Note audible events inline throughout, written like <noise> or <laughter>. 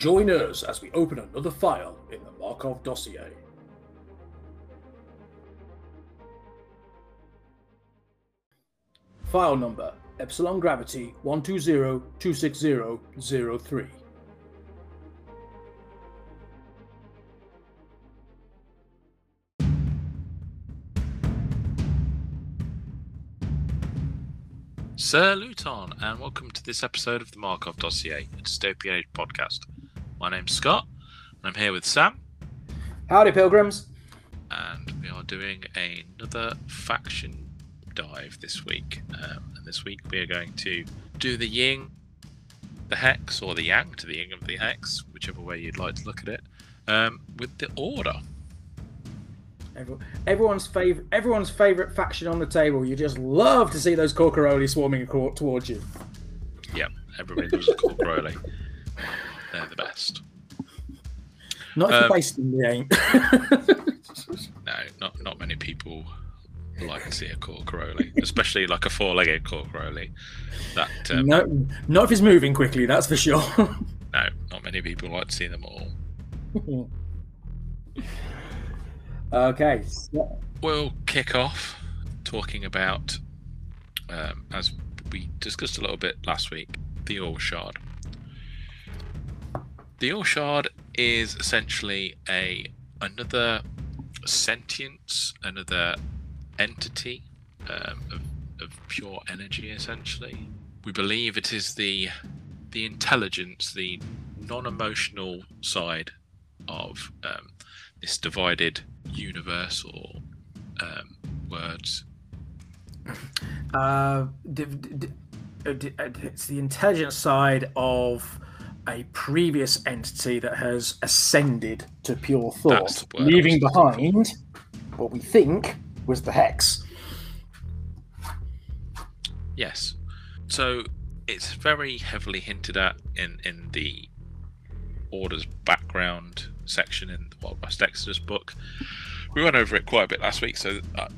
Join us as we open another file in the Markov dossier. File number Epsilon Gravity 120-260-03. Sir Luton, and welcome to this episode of the Markov Dossier, a dystopian podcast. My name's Scott, and I'm here with Sam, Howdy, pilgrims. and we are doing another faction dive this week. Um, and this week we are going to do the Ying, the hex, or the yang to the yin of the hex, whichever way you'd like to look at it, um, with the order. Every- Everyone's favorite, everyone's favorite faction on the table. You just love to see those Corcoroli swarming towards you. Yep, everybody loves a Crowley. <laughs> They're the best. Not if Um, you're based in the ain't. <laughs> No, not not many people like to see a Cork especially like a four-legged Cork. That um, no, not if it's moving quickly. That's for sure. <laughs> no, not many people like to see them all. okay. so- We'll kick off talking about, um, as we discussed a little bit last week, the All Shard. The All Shard is essentially a another sentience, another entity um, of, of pure energy. Essentially, we believe it is the the intelligence, the non-emotional side of um, this divided universe or um, words. Uh, uh, uh, it's the intelligence side of a previous entity that has ascended to pure thought, the word I leaving behind what we think was the hex. Yes. So it's very heavily hinted at in, in the Order's background section in the Wild West Exodus book. We went over it quite a bit last week, so uh,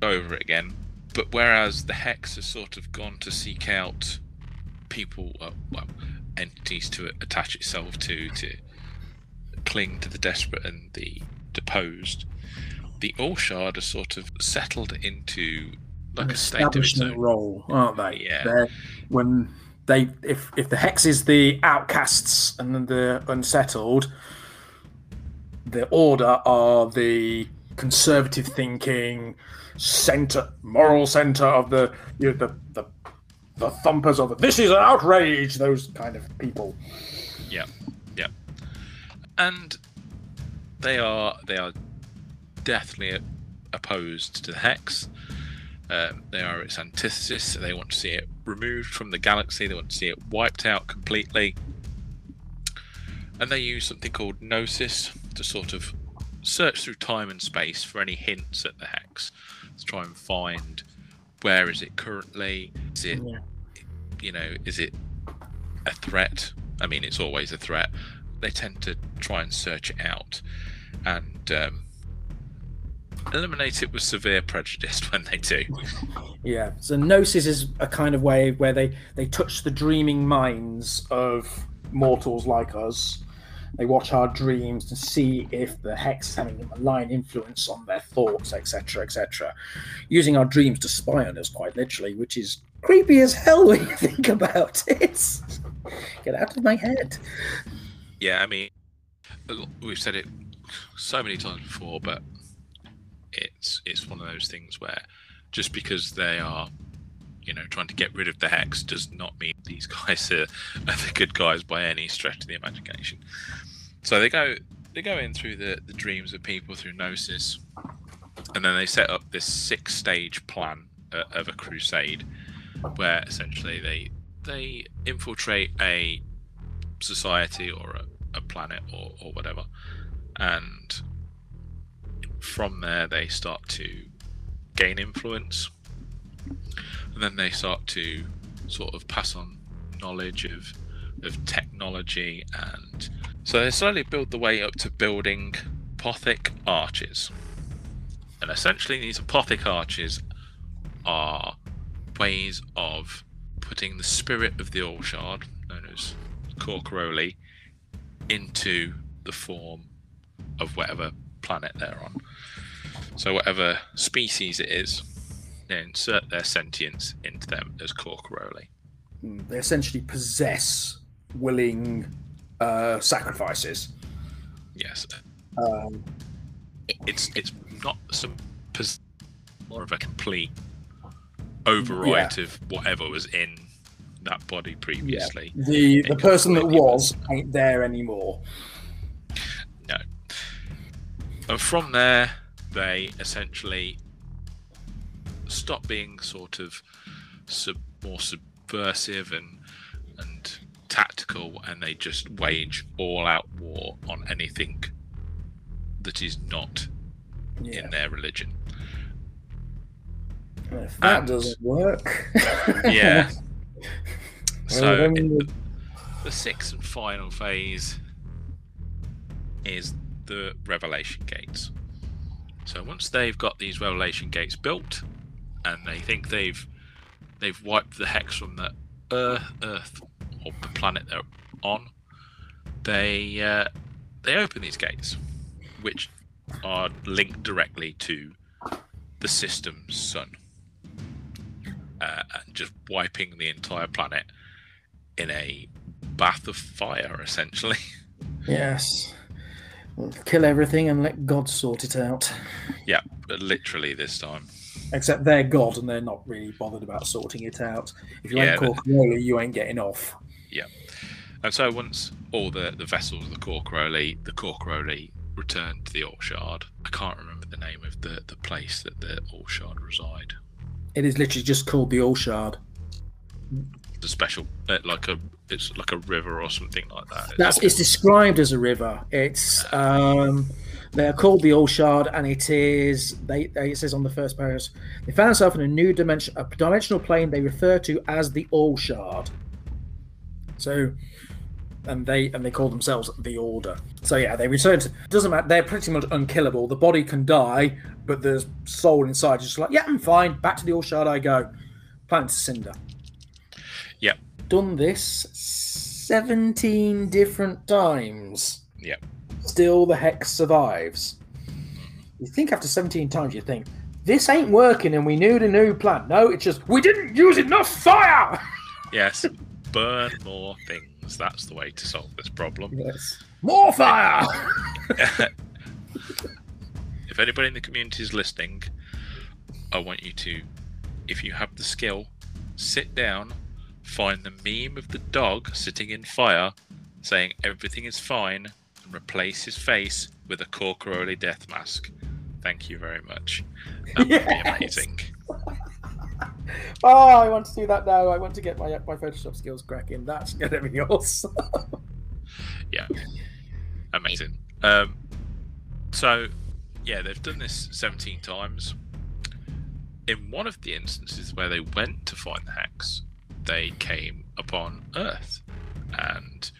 go over it again. But whereas the Hex has sort of gone to seek out people, uh, well, entities to attach itself to, to cling to the desperate and the deposed, the All Shard has sort of settled into like An a state of its establishment role, aren't they? Yeah. They're, when they, if if the hex is the outcasts and then the unsettled, the order are the conservative thinking center, moral center of the you know, the the the thumpers of the this is an outrage. Those kind of people. Yeah, yeah, and they are they are deathly opposed to the hex. Um, they are its antithesis. They want to see it removed from the galaxy. They want to see it wiped out completely. And they use something called gnosis to sort of search through time and space for any hints at the hex to try and find where is it currently. Is it Yeah. You know, is it a threat? I mean, it's always a threat. They tend to try and search it out and um, eliminate it with severe prejudice <laughs> when they do. Yeah. So gnosis is a kind of way where they they touch the dreaming minds of mortals like us. They watch our dreams to see if the hex is having a malign influence on their thoughts, etc., etc. Using our dreams to spy on us, quite literally, which is creepy as hell when you think about it. <laughs> Get out of my head. Yeah, I mean, we've said it so many times before, but it's it's one of those things where just because they are, you know, trying to get rid of the hex does not mean these guys are, are the good guys by any stretch of the imagination. So they go they go in through the, the dreams of people through gnosis, and then they set up this six stage plan uh, of a crusade, where essentially they they infiltrate a society or a, a planet or, or whatever, and from there they start to gain influence, and then they start to sort of pass on knowledge of of technology and so they slowly build the way up to building Pothic arches. And essentially, these Pothic arches are ways of putting the spirit of the All Shard, known as Corcoroli, into the form of whatever planet they're on. So whatever species it is, they insert their sentience into them as Corcoroli. Mm, They essentially possess willing uh, sacrifices. Yes, Um, it's it's not some pos- more of a complete overwrite of whatever was in that body previously. the the person that was ain't there anymore. No. And from there, they essentially stop being sort of sub- more subversive and and tactical, and they just wage all-out war on anything that is not Yeah. in their religion. If that And- doesn't work. <laughs> Yeah. <laughs> So the, the sixth and final phase is the revelation gates. So once they've got these revelation gates built, and they think they've they've wiped the hex from the Earth, Earth or the planet they're on, they uh, they open these gates, which are linked directly to the system's sun, uh, and just wiping the entire planet in a bath of fire, essentially. <laughs> yes. Kill everything and let God sort it out. yeah, but literally this time. Except they're God and they're not really bothered about sorting it out. If you Yeah, ain't but- you ain't getting off. Yeah. And so once all the, the vessels of the Corcoroli, the Corcoroli returned to the All Shard. I can't remember the name of the, the place that the All Shard reside. It is literally just called the All Shard. It's a special, uh, like a it's like a river or something like that. That's it's described as a river. It's um, they're called the All Shard, and it is they, they it says on the first paragraph they found themselves in a new dimension, a dimensional plane they refer to as the All Shard. So, and they and they call themselves the Order. So yeah, they returned. Doesn't matter. They're pretty much unkillable. The body can die, but the soul inside is just like, yeah, I'm fine. Back to the All Shard I go. Planet to cinder. Yep. Done this seventeen different times. Yep. Still, the hex survives. You think after 17 times, you think, this ain't working and we need a new plan. No, it's just, we didn't use enough fire! <laughs> Yes, burn more things. That's the way to solve this problem. Yes. More fire! <laughs> if anybody in the community is listening, I want you to, if you have the skill, sit down, find the meme of the dog sitting in fire, saying everything is fine, and replace his face with a Corcoroli death mask. Thank you very much. That would Yes. be amazing. <laughs> oh, I want to do that now. I want to get my, my Photoshop skills cracking. That's to be <laughs> awesome. Yeah, amazing. Um, so, yeah, they've done this 17 times. In one of the instances where they went to find the hex, they came upon Earth and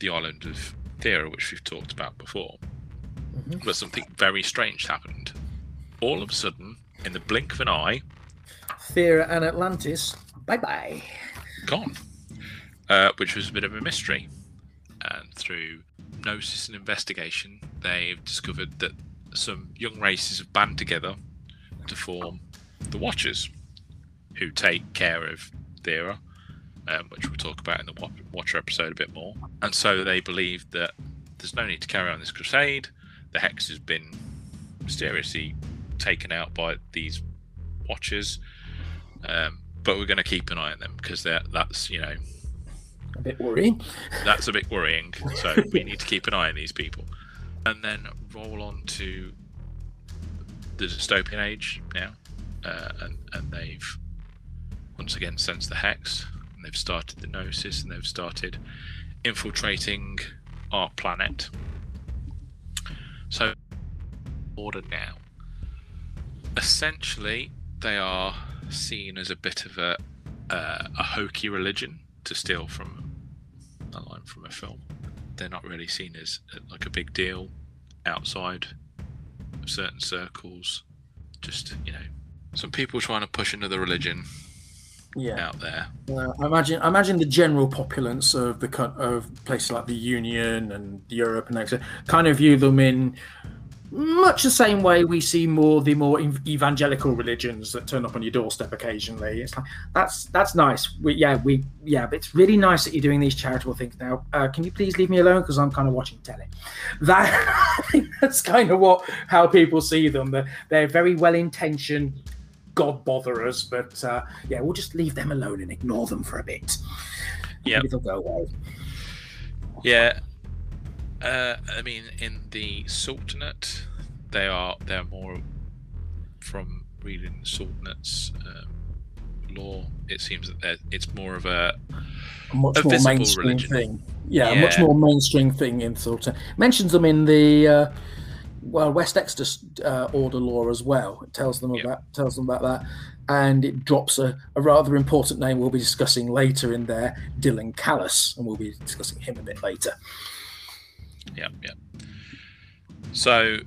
the island of Thera, which we've talked about before. Mhm. But something very strange happened. All of a sudden, in the blink of an eye, Thera and Atlantis, bye bye. gone, uh, which was a bit of a mystery. And through gnosis and investigation, they've discovered that some young races have band together to form the Watchers, who take care of Thera, um, which we'll talk about in the Watcher episode a bit more. And so they believe that there's no need to carry on this crusade. The Hex has been mysteriously taken out by these Watchers. Um, but we're going to keep an eye on them because that's you know A bit worrying. <laughs> that's a bit worrying. So we need to keep an eye on these people, and then roll on to the dystopian age now, uh, and and they've once again sensed the hex, and they've started the gnosis, and they've started infiltrating our planet. So order now. Essentially, they are seen as a bit of a uh, a hokey religion to steal from a line from a film. They're not really seen as uh, like a big deal outside of certain circles. Just you know, some people trying to push another religion yeah. out there. Uh, I imagine, I imagine the general populace of the of places like the Union and Europe and that kind of view them in much the same way we see more the more evangelical religions that turn up on your doorstep occasionally. It's like that's that's nice. We, yeah, we yeah, but it's really nice that you're doing these charitable things now. Uh, can you please leave me alone because I'm kind of watching telly. That <laughs> that's kind of what how people see them. They're, they're very well intentioned god botherers, but uh, yeah, we'll just leave them alone and ignore them for a bit. Yeah, they'll go away. Yeah, uh, I mean, in the Sultanate, they are they're more from reading Sultanate's um, law. It seems that it's more of a, a much a more mainstream religion. thing. Yeah, yeah, a much more mainstream thing in Sultanate. Mentions them in the uh, Wild West Exodus uh, order law as well. It tells them about tells them about that, and it drops a, a, rather important name we'll be discussing later in there, Dylan Callis, and we'll be discussing him a bit later. Yeah, yeah. So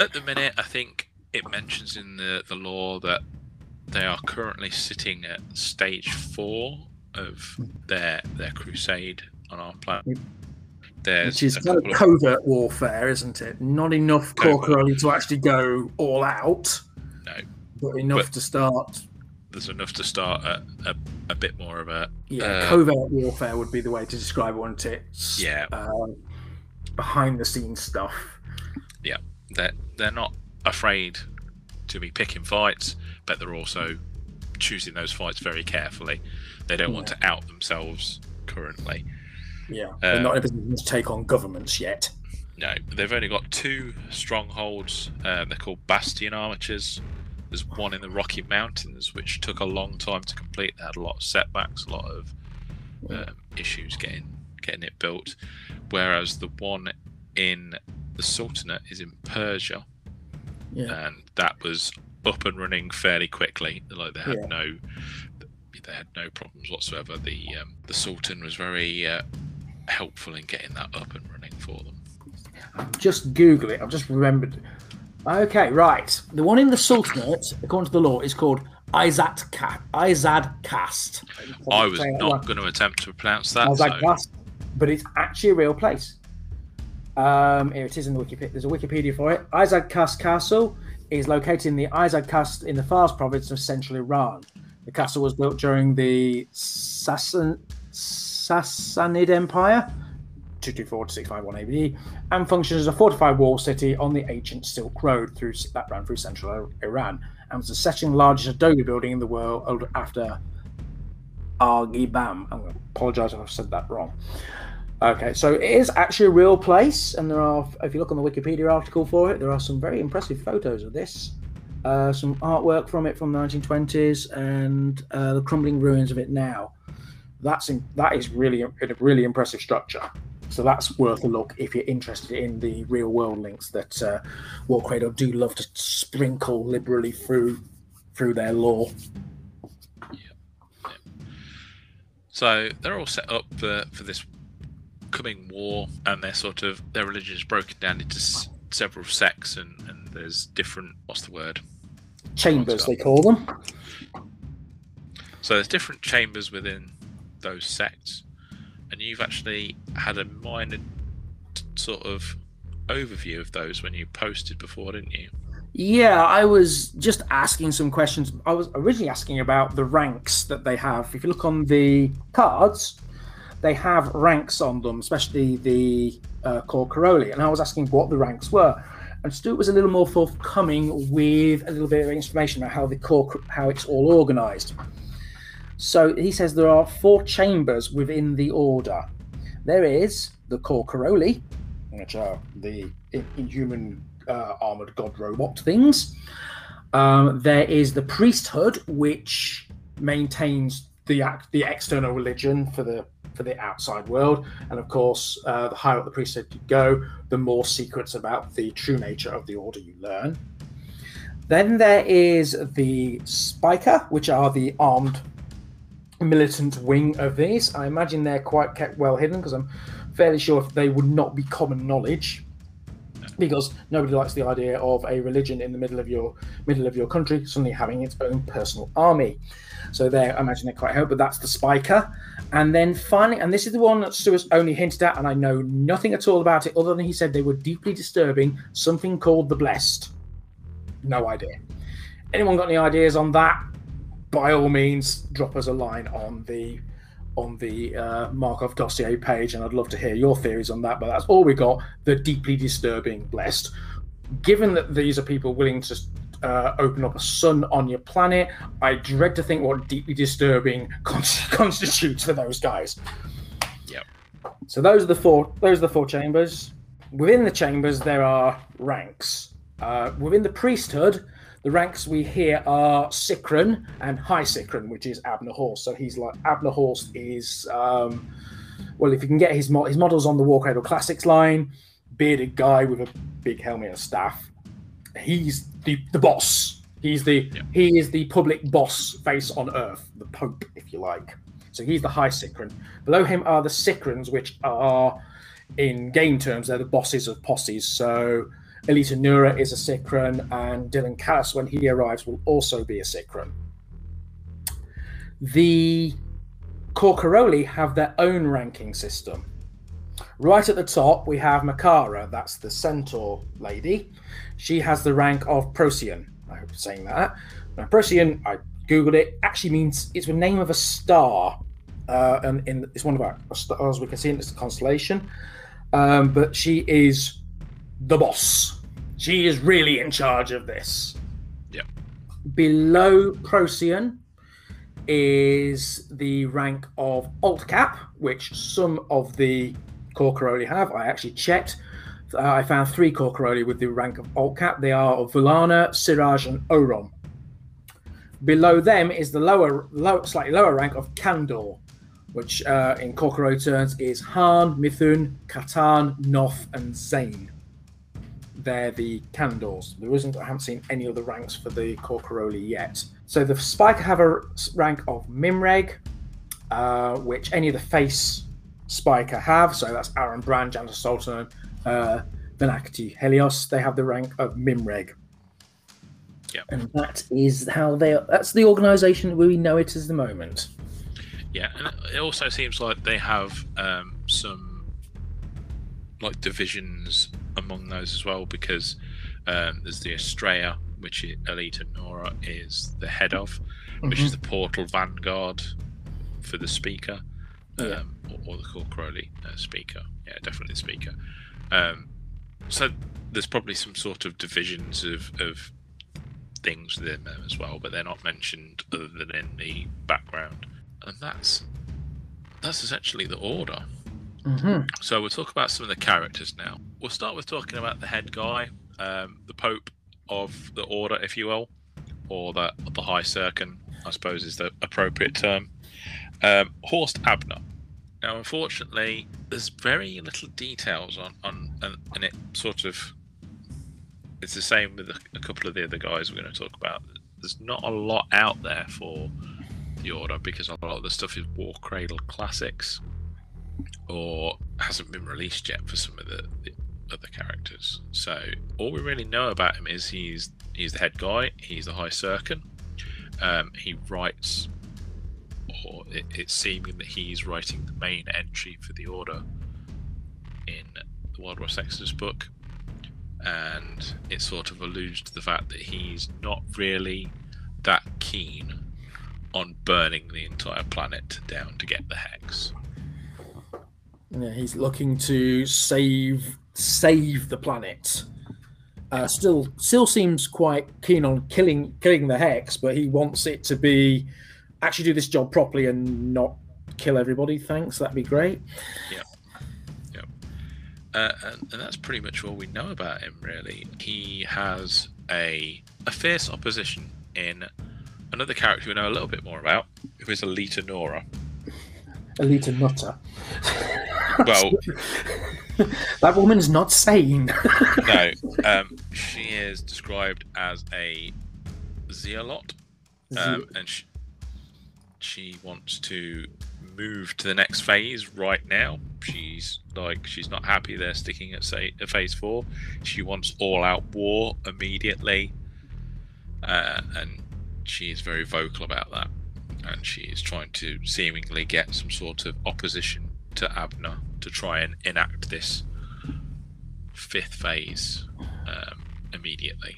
at the minute, I think it mentions in the, the law that they are currently sitting at stage four of their their crusade on our planet. There's Which is kind of covert of... warfare, isn't it? Not enough Corcoroli to actually go all out. No. But enough but to start. There's enough to start a, a, a bit more of a. Yeah, uh, covert warfare would be the way to describe it, wouldn't it? Yeah. Uh, behind the scenes stuff. Yeah, they're they're not afraid to be picking fights, but they're also choosing those fights very carefully. They don't yeah. want to out themselves currently. Yeah, they're uh, not in a position to take on governments yet. No, they've only got two strongholds. Uh, they're called bastion armatures. There's one in the Rocky Mountains, which took a long time to complete. They had a lot of setbacks, a lot of um, issues getting getting it built whereas the one in the Sultanate is in Persia, yeah. and that was up and running fairly quickly. Like they had yeah. no, they had no problems whatsoever. The um, the Sultan was very uh, helpful in getting that up and running for them. Just Google it. I've just remembered. Okay, right. The one in the Sultanate, according to the law, is called Izad Ka- Izad Cast. I was not going to attempt to pronounce that. Izad so. Cast but it's actually a real place. Um, here it is in the Wikipedia. There's a Wikipedia for it. Izad Kast Castle is located in the Izad Kast in the Fars province of central Iran. The castle was built during the Sassan, Sassanid Empire, 224 to 651 AD, and functions as a fortified wall city on the ancient Silk Road through that ran through central Iran, and was the second largest adobe building in the world after Arg-e Bam. I'm going to apologize if I've said that wrong. Okay, so it is actually a real place, and there are, if you look on the Wikipedia article for it, there are some very impressive photos of this. Uh, some artwork from it from the 1920s, and uh, the crumbling ruins of it now. That's in, that is really a, really impressive structure. So that's worth a look if you're interested in the real world links that uh, Warcradle do love to sprinkle liberally through through their lore. So they're all set up for this coming war, and their sort of their religion is broken down into s- several sects, and, and there's different what's the word chambers they call them. So there's different chambers within those sects, and you've actually had a minor t- sort of overview of those when you posted before, didn't you? Yeah, I was just asking some questions. I was originally asking about the ranks that they have. If you look on the cards, they have ranks on them, especially the uh, Kor Karoli. And I was asking what the ranks were. And Stuart was a little more forthcoming with a little bit of information about how the core, how it's all organised. So he says there are four chambers within the order. There is the Kor Karoli, which are the inhuman uh, armored god robot things. Um, there is the priesthood, which maintains the the external religion for the for the outside world. And of course, uh, the higher up the priesthood you go, the more secrets about the true nature of the order you learn. Then there is the Spiker, which are the armed militant wing of these. I imagine they're quite kept well hidden because I'm fairly sure if they would not be common knowledge. because nobody likes the idea of a religion in the middle of your middle of your country suddenly having its own personal army. So there, I imagine they're quite help, but that's the spiker. And then finally, and this is the one that Stuart's only hinted at, and I know nothing at all about it other than he said they were deeply disturbing something called the blessed. No idea. Anyone got any ideas on that? By all means, drop us a line on the on the uh, Markov dossier page, and I'd love to hear your theories on that. But that's all we got. The deeply disturbing blessed. Given that these are people willing to uh, open up a sun on your planet, I dread to think what deeply disturbing <laughs> con- constitutes for those guys. Yep. So those are the four. Those are the four chambers. Within the chambers, there are ranks. Uh, within the priesthood, the ranks we hear are Cicron and High Cicron, which is Abner Horst. So he's like Abner Horst is um, well, if you can get his mo- his models on the Warcradle Classics line, bearded guy with a big helmet and staff. He's the the boss. He's the Yeah. he is the public boss face on Earth, the Pope, if you like. So he's the High Cicron. Below him are the Cicrons, which are in game terms they're the bosses of posses. So Elita Nura is a Cicron, and Dylan Callis, when he arrives, will also be a Cicron. The Corcaroli have their own ranking system. Right at the top, we have Makara, that's the centaur lady. She has the rank of Procyon. I hope I'm saying that. Now, Procyon, I googled it, actually means it's the name of a star. Uh, and in, it's one of our stars we can see in this constellation. Um, but she is the boss. She is really in charge of this. Yep. Below Procyon is the rank of Alt Cap, which some of the Corcaroli have. I actually checked. Uh, I found three Corcaroli with the rank of Alt Cap. They are Vulana, Siraj, and Oron. Below them is the lower, low, slightly lower rank of Kandor, which uh, in Corcaroli terms is Han, Mithun, Katan, Noth, and Zane. They're the Kandors. There isn't, I haven't seen any other ranks for the Corcaroli yet. So the Spiker have a rank of Mimreg, uh, which any of the face Spiker have. So that's Aaron Brand, Janus Sultan, uh, Venakti Helios. They have the rank of Mimreg. Yep. And that is how they. are. That's the organisation we know it as the moment. Yeah, and it also seems like they have um, some like divisions among those as well because um, there's the Estrella, which Elita Nora is the head of, which is the portal vanguard for the Spiker, um, Yeah. or, or the Corcoroli uh, Spiker. Yeah, definitely the Spiker. Um, so there's probably some sort of divisions of, of things within them as well, but they're not mentioned other than in the background. And that's that's essentially the order. hmm So we'll talk about some of the characters now. We'll start with talking about the head guy, um, the Pope of the Order, if you will, or the the High Circon, I suppose is the appropriate term. Um, Horst Abner. Now, unfortunately, there's very little details on on and, and it sort of it's the same with a, couple of the other guys we're going to talk about. There's not a lot out there for the Order because a lot of the stuff is Warcradle classics or hasn't been released yet for some of the, the other characters. So all we really know about him is he's he's the head guy. He's the High Circon. Um, he writes, or it, it's seeming that he's writing the main entry for the Order in the Wild West Exodus book, and it sort of alludes to the fact that he's not really that keen on burning the entire planet down to get the hex. Yeah, he's looking to save save the planet. Uh, still, still seems quite keen on killing killing the hex, but he wants it to be actually do this job properly and not kill everybody. Thanks, that'd be great. Uh, and, and that's pretty much all we know about him, really. He has a a fierce opposition in another character we know a little bit more about, who is Alita Nora. Alita Nutter. Well, <laughs> that woman's not sane. no, <laughs> um, she is described as a zealot, um, and she, she wants to move to the next phase right now. She's like she's not happy they're sticking at say at phase four. She wants all out war immediately, uh, and she is very vocal about that. And she is trying to seemingly get some sort of opposition to Abner to try and enact this fifth phase um, immediately.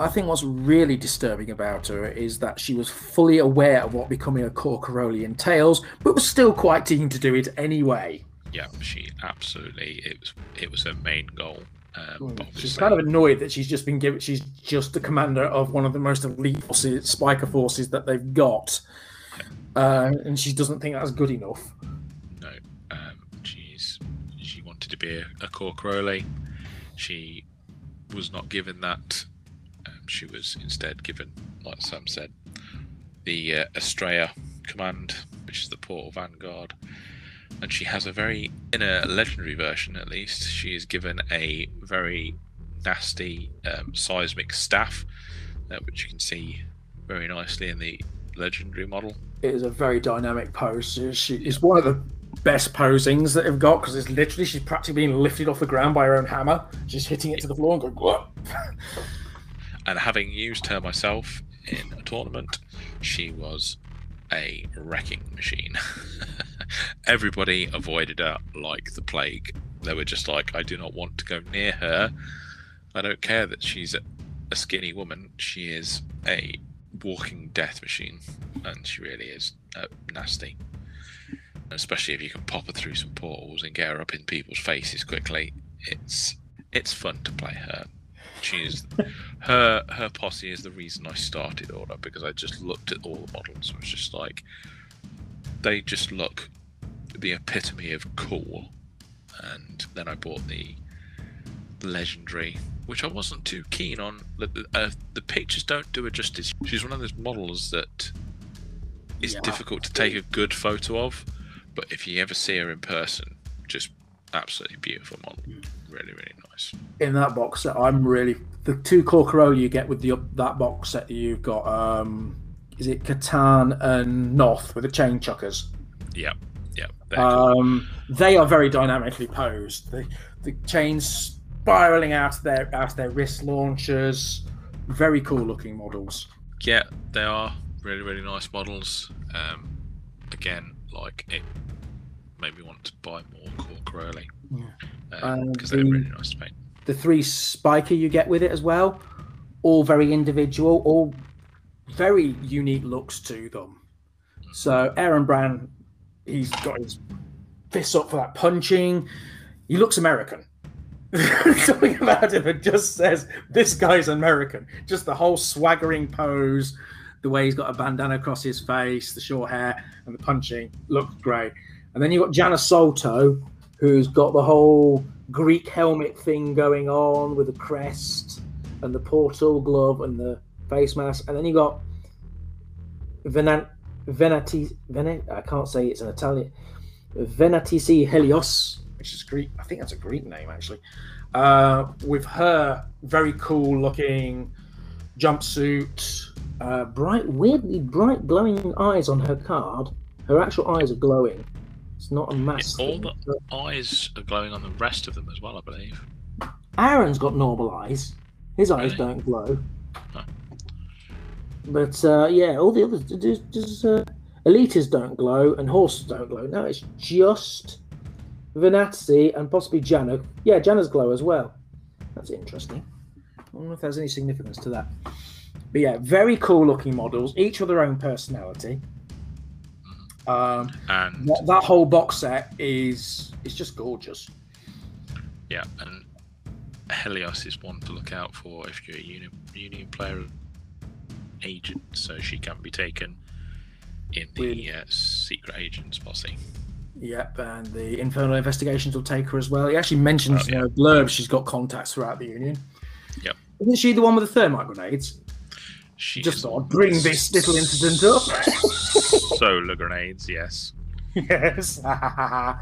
I think what's really disturbing about her is that she was fully aware of what becoming a Corcaroli entails, but was still quite keen to do it anyway. Yeah, she absolutely it was it was her main goal. Um, mm, she's kind of annoyed that she's just been given. She's just the commander of one of the most elite forces, spiker forces that they've got, uh, and she doesn't think that's good enough. No, um, she's she wanted to be a, a Corcaroli. She was not given that she was instead given, like Sam said, the uh, command, which is the Portal Vanguard. And she has a very, in a legendary version at least, she is given a very nasty um, seismic staff, uh, which you can see very nicely in the legendary model. It is a very dynamic pose. She is one of the best posings that they've got because it's literally she's practically being lifted off the ground by her own hammer. She's hitting it to the floor and going, what? <laughs> and having used her myself in a tournament, she was a wrecking machine. <laughs> Everybody avoided her like the plague. They were just like, I do not want to go near her. I don't care that she's a, skinny woman. She is a walking death machine, and she really is uh, nasty. Especially if you can pop her through some portals and get her up in people's faces quickly. It's it's fun to play her. She's her her posse is the reason I started Order because I just looked at all the models and was just like they just look the epitome of cool. And then I bought the legendary, which I wasn't too keen on. The, uh, the pictures don't do her justice. She's one of those models that is yeah. difficult to take a good photo of, but if you ever see her in person, just absolutely beautiful model. Really, really nice. In that box set, I'm really the two Corcaroli you get with the that box set that you've got. Um, is it Catan and Noth with the chain chuckers? Yep, yep. Um, they are very dynamically posed. The the chains spiraling out of their out of their wrist launchers. Very cool looking models. Yeah, they are really really nice models. Um, again, like it made me want to buy more Corcaroli because yeah. um, they're really nice to paint. The three spiker you get with it as well, all very individual, all very unique looks to them. So Aaron Brand, he's got his fists up for that punching. He looks American. <laughs> Something about him that just says this guy's American. Just the whole swaggering pose, the way he's got a bandana across his face, the short hair, and the punching looks great. And then you've got Jana Solto, who's got the whole Greek helmet thing going on with the crest and the portal glove and the face mask. And then you've got Venat Venati Venet I can't say it's an Italian Venatici Helios, which is Greek. I think that's a Greek name actually. Uh, with her very cool looking jumpsuit, uh, bright, weirdly bright glowing eyes on her card. Her actual eyes are glowing. It's not a mass. Yeah, all the eyes are glowing on the rest of them as well, I believe. Aaron's got normal eyes. His eyes really? don't glow. But uh, yeah, all the others, just, uh, Elites don't glow and horses don't glow. No, it's just Venazzi and possibly Jana. Yeah, Jana's glow as well. That's interesting. I don't know if there's any significance to that. But yeah, very cool looking models, each with their own personality. Um, and that, that, whole box set is is just gorgeous. Yeah, and Helios is one to look out for if you're a Union, Union player agent, so she can be taken in the uh, secret agents posse. Yep, and the infernal investigations will take her as well. He actually mentions oh, yeah. in blurb she's got contacts throughout the Union. Yep. Isn't she the one with the thermite grenades? She just thought I'd bring this little incident up. Solar grenades, yes. Yes. <laughs> uh,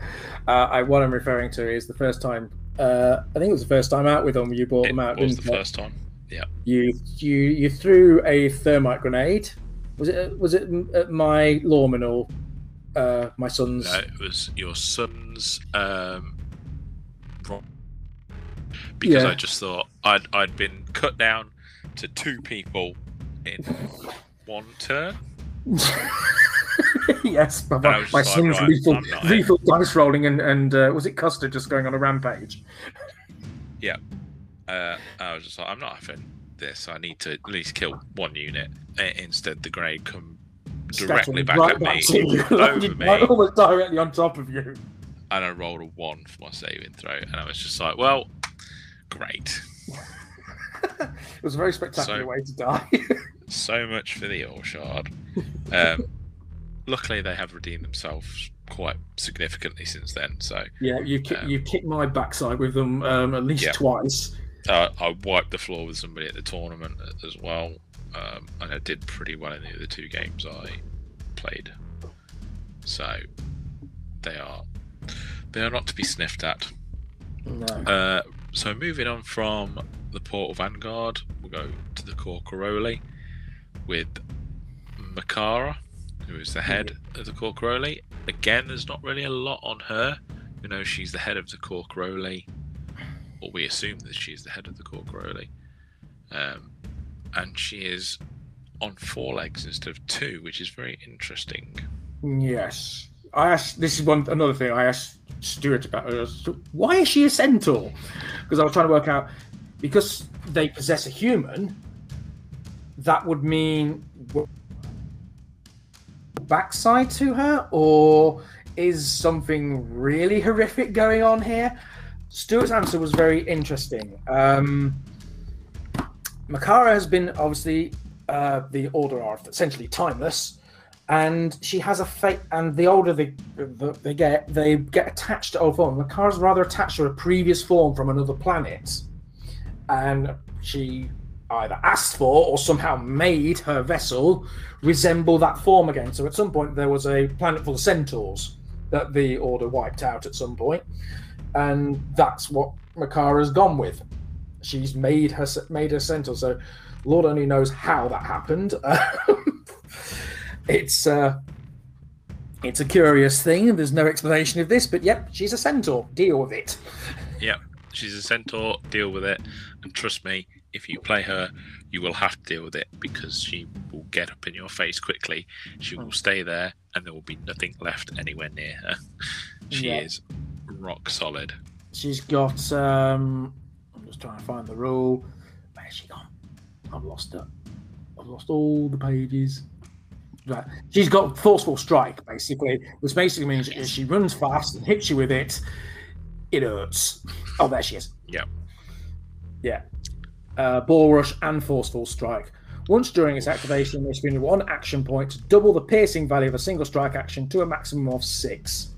I, what I'm referring to is the first time. Uh, I think it was the first time out with them. You bought it them out. It was the it? first time. Yeah. You you you threw a thermite grenade. Was it was it at my lawman or uh, my son's. No, it was your son's. Um, because Yeah. I just thought I'd I'd been cut down to two people in <laughs> one turn. <laughs> <laughs> yes, my, And my like, son's right, lethal, lethal dice rolling, and, and uh, was it Custer just going on a rampage? Yeah. Uh, I was just like, I'm not having this. I need to at least kill one unit. Instead, the grade come directly back right at me, to you, <laughs> over me, almost directly on top of you. and I rolled a one for my saving throw, and I was just like, well, great. <laughs> It was a very spectacular So- way to die. So much for the All Shard. Um, luckily, they have redeemed themselves quite significantly since then. So yeah, you ki- Um, you kicked my backside with them um, at least Yeah. twice. uh, I wiped the floor with somebody at the tournament as well, um, and I did pretty well in the other two games I played. So they are they are not to be sniffed at. No. Uh, so moving on from the Portal Vanguard, we'll go to the Corcoroli with Makara, who is the head of the Cork Corcoroli. Again, there's not really a lot on her. You know, she's the head of the Corcoroli, or we assume that she's the head of the Corcoroli. Um, and she is on four legs instead of two, which is very interesting. Yes. I asked. This is one another thing I asked Stuart about. Why is she a centaur? Because I was trying to work out because they possess a human. That would mean backside to her, or is something really horrific going on here? Stuart's answer was very interesting. Um, Makara has been obviously uh, the Order are essentially timeless and she has a fate. And the older they, the, they get, they get attached to old form. Makara's rather attached to a previous form from another planet, and she either asked for or somehow made her vessel resemble that form again. So at some point there was a planet full of centaurs that the Order wiped out at some point, and that's what Makara's gone with. She's made her made her centaur. So Lord only knows how that happened. <laughs> it's uh, it's a curious thing. There's no explanation of this, but yep, she's a centaur. Deal with it. Yep, she's a centaur, deal with it. And trust me, if you play her, you will have to deal with it because she will get up in your face quickly. She will stay there and there will be nothing left anywhere near her. <laughs> She Yeah. is rock solid. She's got. um I'm just trying to find the rule. Where's she gone? I've lost her. I've lost all the pages. Right. She's got forceful strike, basically, which basically means if she runs fast and hits you with it, it hurts. Oh, there she is. Yeah. Yeah. Uh, ball rush and forceful strike. Once during its activation, they spend one action point to double the piercing value of a single strike action to a maximum of six.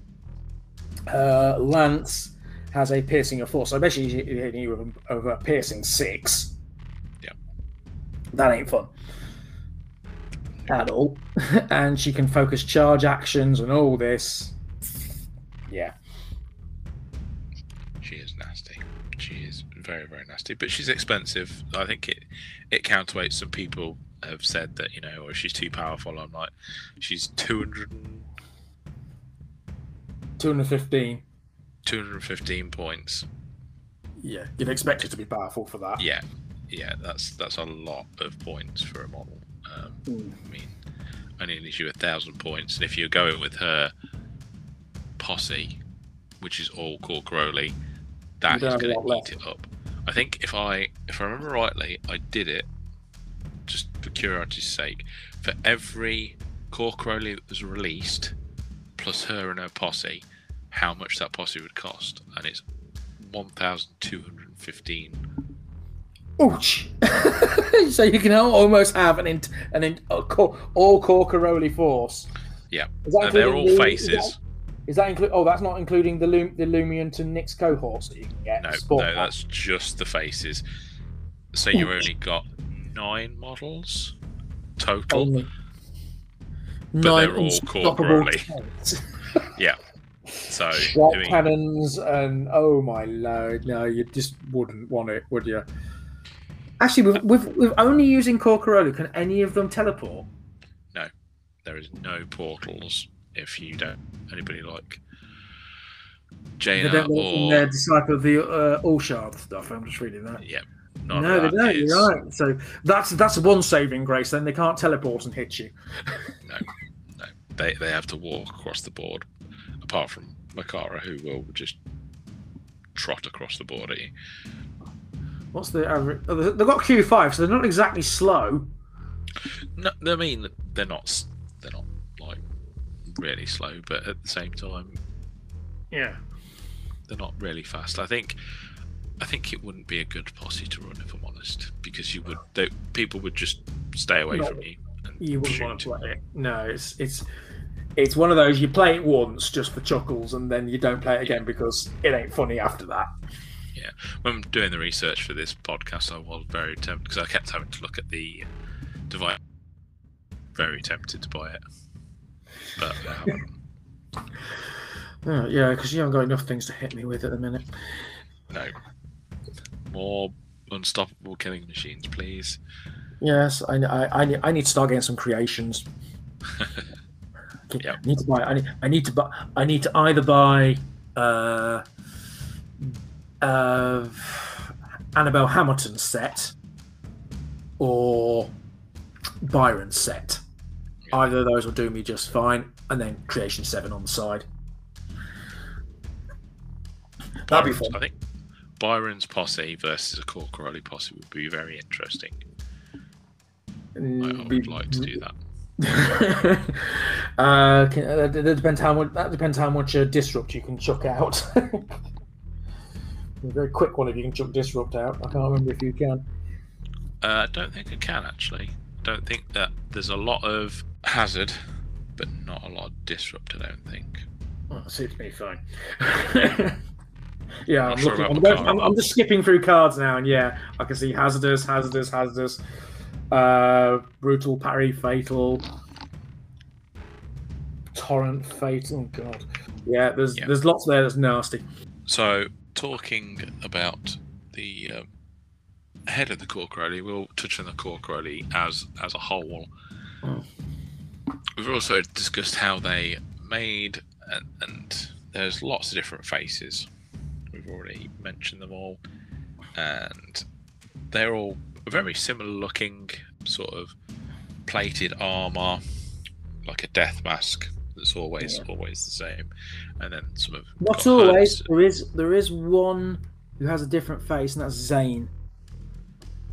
Uh, Lance has a piercing of four, so basically you're hitting you with a, piercing six. Yeah. That ain't fun at all. <laughs> and she can focus charge actions and all this. Yeah. Very, very nasty. But she's expensive. I think it it counterweights some people have said that, you know, or she's too powerful. I'm like, she's 200, 215. 215 points. Yeah. You'd expect her to be powerful for that. Yeah, yeah, that's that's a lot of points for a model. Um, Mm. I mean, only needs you a thousand points, and if you're going with her posse, which is all Corcoroli, don't is going to left. eat it up. I think if I if I remember rightly, I did it just for curiosity's sake. For every Corcoroli that was released, plus her and her posse, how much that posse would cost, and it's one thousand two hundred fifteen Ouch! <laughs> so you can almost have an int- an all Corcaroli force. Yeah. And they're all the- faces. Is that include? Oh, that's not including the Lum- the Lumion to Nyx cohorts that you can get. No, no, pack. that's just the faces. So you only got nine models total. only. But Nine they're all unstoppable Corcoroli. tanks. <laughs> So Shot I mean, cannons and oh my lord, no, you just wouldn't want it, would you? Actually, with with, with only using Corcaroli, can any of them teleport? No, there is no portals if you don't anybody like They Jaina don't want or their disciple of the uh, Allshard stuff. I'm just reading that. yeah, no, they don't. is- You're right. So that's that's one saving grace. Then they can't teleport and hit you. No, no. They they have to walk across the board, apart from Makara, who will just trot across the board at you. What's the average? Oh, they- they've got Q5, so they're not exactly slow. No, I mean they're not they're not really slow, but at the same time Yeah. they're not really fast. I think I think it wouldn't be a good posse to run if I'm honest, because you would they, people would just stay away from you. And You wouldn't want to shoot. play it. No, it's it's it's one of those you play it once just for chuckles, and then you don't play it again because it ain't funny after that. Yeah, when I'm doing the research for this podcast, I was very tempted because I kept having to look at the device. Very tempted to buy it, but. <laughs> Oh, yeah, because you haven't got enough things to hit me with at the minute. no. More unstoppable killing machines, please. Yes, I, I, I, need, I need to start getting some creations. <laughs> Yep. I need to buy. I need, I need to buy. I need to either buy uh, uh, Annabelle Hamilton's set or Byron's set. Either of those will do me just fine, and then Creation Seven on the side. That'd be fun. I think Byron's posse versus a Corcoroli posse would be very interesting. I, I Mm, would like to do that. <laughs> uh, can, uh, that depends how much. That depends how much uh, disrupt you can chuck out. <laughs> a very quick one if you can chuck disrupt out. I can't remember if you can. Uh, I don't think I can actually. I don't think that there's a lot of hazard, but not a lot of disrupt. I don't think. Oh, that suits me fine. <laughs> yeah, I'm, sure looking, I'm, going. I'm, I'm just skipping through cards now, and yeah, I can see hazardous, hazardous, hazardous, uh, brutal, parry, fatal, torrent, fatal. Oh god, yeah, there's Yeah. there's lots there that's nasty. So, talking about the um, head of the Corcoroli, we'll touch on the Corcoroli as as a whole. Mm. We've also discussed how they made, and, and there's lots of different faces. We've already mentioned them all, and they're all very similar looking, sort of plated armor, like a death mask. That's always always the same, and then some of Not always. There is there is one who has a different face, and that's Zane.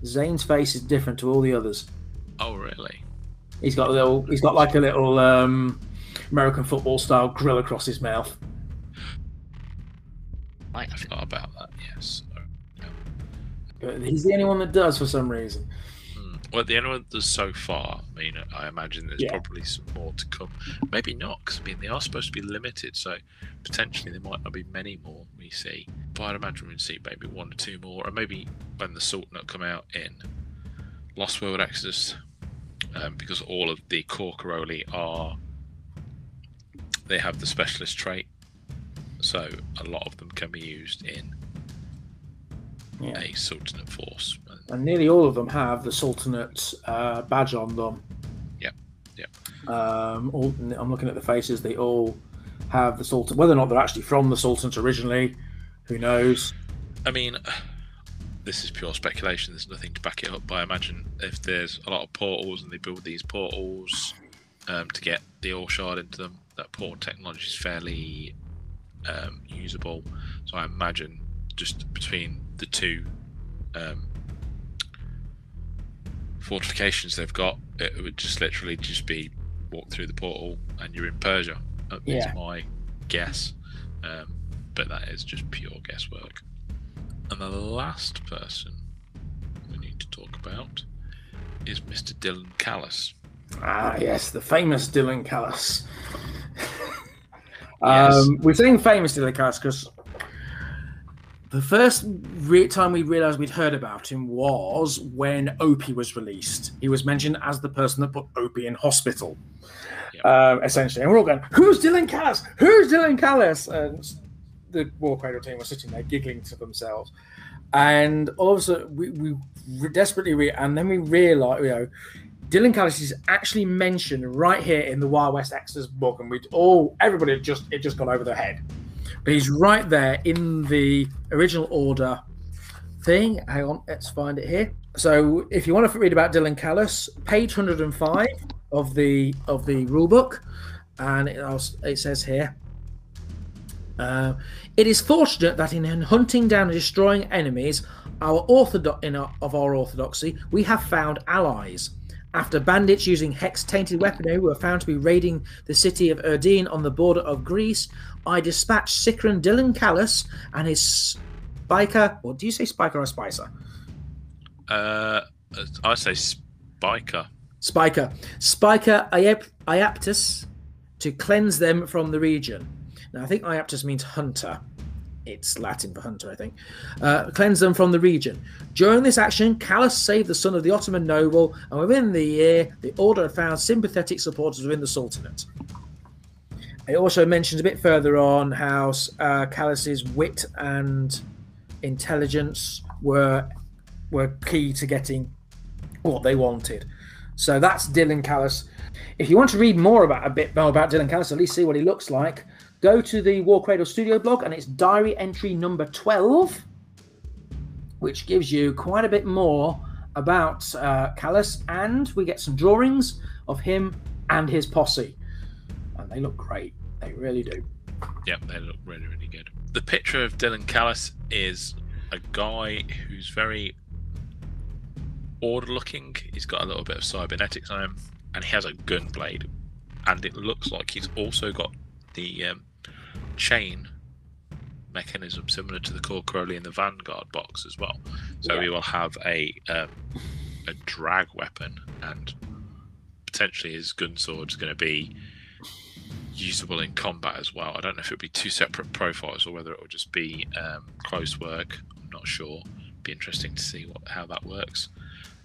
Zane's face is different to all the others. Oh, really? He's got a little. He's got like a little um, American football style grill across his mouth. I forgot about that. Yes. But he's the only one that does for some reason. Hmm. Well, the only one that's so far. I mean, I imagine there's Yeah. probably some more to come. Maybe not, because I mean they are supposed to be limited, so potentially there might not be many more we see. But I'd imagine we'd see maybe one or two more, or maybe when the Sultanate come out in Lost World Exodus, um, because all of the Corcoroli are they have the specialist trait, so a lot of them can be used in Yeah. a Sultanate force. And And nearly all of them have the Sultanate uh, badge on them. Yep, yep. Um, all, I'm looking at the faces. They all have the Sultan. Whether or not they're actually from the Sultanate originally, who knows? I mean, this is pure speculation. There's nothing to back it up. But I imagine if there's a lot of portals and they build these portals um, to get the All Shard into them, that portal technology is fairly um, usable. So I imagine just between the two um, fortifications they've got, it would just literally just be walk through the portal and you're in Persia. That is Yeah. my guess. Um, but that is just pure guesswork. And the last person we need to talk about is Mr. Dylan Callis. Ah, yes, the famous Dylan Callis. <laughs> Yes. um, we're saying famous Dylan Callis because the first re- time we realised we'd heard about him was when Opie was released. He was mentioned as the person that put Opie in hospital, um, essentially. And we're all going, "Who's Dylan Callis? Who's Dylan Callis?" And the Warcradle team were sitting there giggling to themselves. And all of a sudden, we, we desperately re- and then we realised, you know, Dylan Callis is actually mentioned right here in the Wild West Exodus book, and we'd all everybody had just it just gone over their head. But he's right there in the original order thing. Hang on, let's find it here. So if you want to read about Dylan Callis, page 105 of the of the rule book, and it, it says here. Uh, it is fortunate that in hunting down and destroying enemies, our orthodox in our, of our orthodoxy, we have found allies. After bandits using hex-tainted weaponry were found to be raiding the city of Erdene on the border of Greece, I dispatched Sicaran Dylan Callis and his spiker. Or do you say spiker or spicer? Uh, I say spiker. Spiker. Spiker Iap- Iaptus to cleanse them from the region. Now, I think Iaptus means hunter. It's Latin for hunter, I think. Uh, cleanse them from the region. During this action, Callis saved the son of the Ottoman noble, and within the year, the order found sympathetic supporters within the Sultanate. It also mentions a bit further on how uh, Callis's wit and intelligence were were key to getting what they wanted. So that's Dylan Callis. If you want to read more about a bit more about Dylan Callis, at least see what he looks like, go to the Warcradle Studio blog and it's diary entry number 12, which gives you quite a bit more about uh, Callis, and we get some drawings of him and his posse. And they look great. They really do. Yep, they look really, really good. The picture of Dylan Callis is a guy who's very order looking. He's got a little bit of cybernetics on him, and he has a gun blade. And it looks like he's also got the um, chain mechanism similar to the Kroli in the Vanguard box as well. So yeah. we will have a um, a drag weapon, and potentially his gun sword is going to be usable in combat as well. I don't know if it'll be two separate profiles or whether it will just be um, close work. I'm not sure. Be interesting to see what how that works.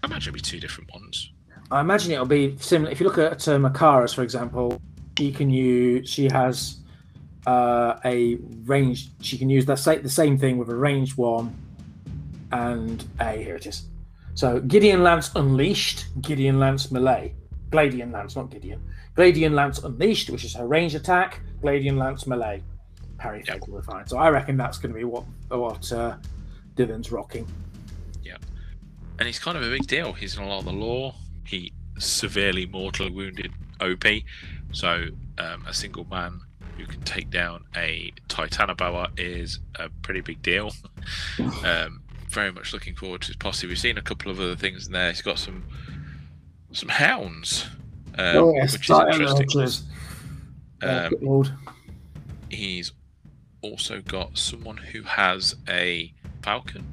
I imagine it'll be two different ones. I imagine it'll be similar. If you look at uh, Makaras, for example, she can use. She has uh, a range. She can use that the same thing with a ranged one and a here it is. So Gideon Lance Unleashed, Gideon Lance Melee, Gladian Lance, not Gideon. Gladian Lance Unleashed, which is her range attack. Gladian Lance Melee, parry yep. fatal refine. So I reckon that's going to be what what uh, Dylan's rocking. Yeah, and he's kind of a big deal. He's in a lot of the law. He severely mortally wounded OP, so um, a single man who can take down a Titanoboa is a pretty big deal. <laughs> um, very much looking forward to his posse. We've seen a couple of other things in there. He's got some some hounds, um, oh, yes, which is interesting. Um, he's also got someone who has a falcon.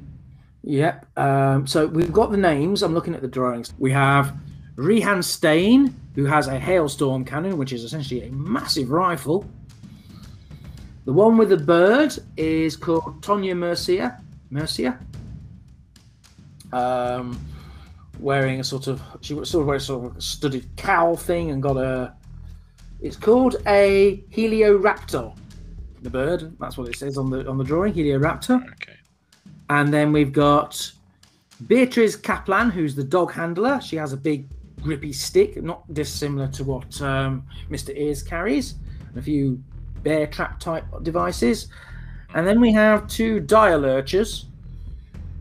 Yep. Um, so we've got the names. I'm looking at the drawings. We have Rehan Stain, who has a hailstorm cannon, which is essentially a massive rifle. The one with the bird is called Tonya Mercia. Mercia. Um, wearing a sort of she sort of wears sort of a studded cowl thing and got a. It's called a Helioraptor. The bird. That's what it says on the on the drawing. Helioraptor. Okay. And then we've got Beatrice Kaplan, who's the dog handler. She has a big grippy stick, not dissimilar to what um, Mr. Ears carries. A few bear trap type devices. And then we have two dire lurchers,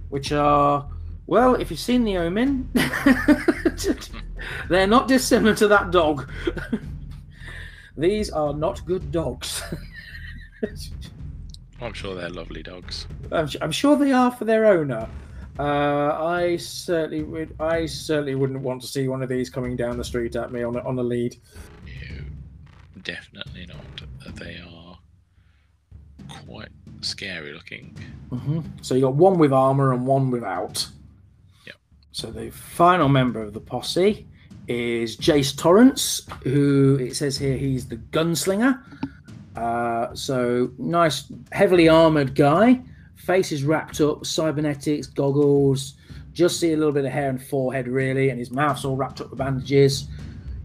which are, well, if you've seen the Omen, <laughs> they're not dissimilar to that dog. <laughs> These are not good dogs. <laughs> I'm sure they're lovely dogs. I'm, I'm sure they are for their owner. Uh, I certainly would. I certainly wouldn't want to see one of these coming down the street at me on a, on a lead. No, definitely not they are quite scary looking. Mm-hmm. So you got one with armor and one without. Yep. So the final member of the posse is Jace Torrance, who it says here he's the gunslinger. Uh, so nice, heavily armored guy. Face is wrapped up, cybernetics, goggles. Just see a little bit of hair and forehead, really, and his mouth's all wrapped up with bandages.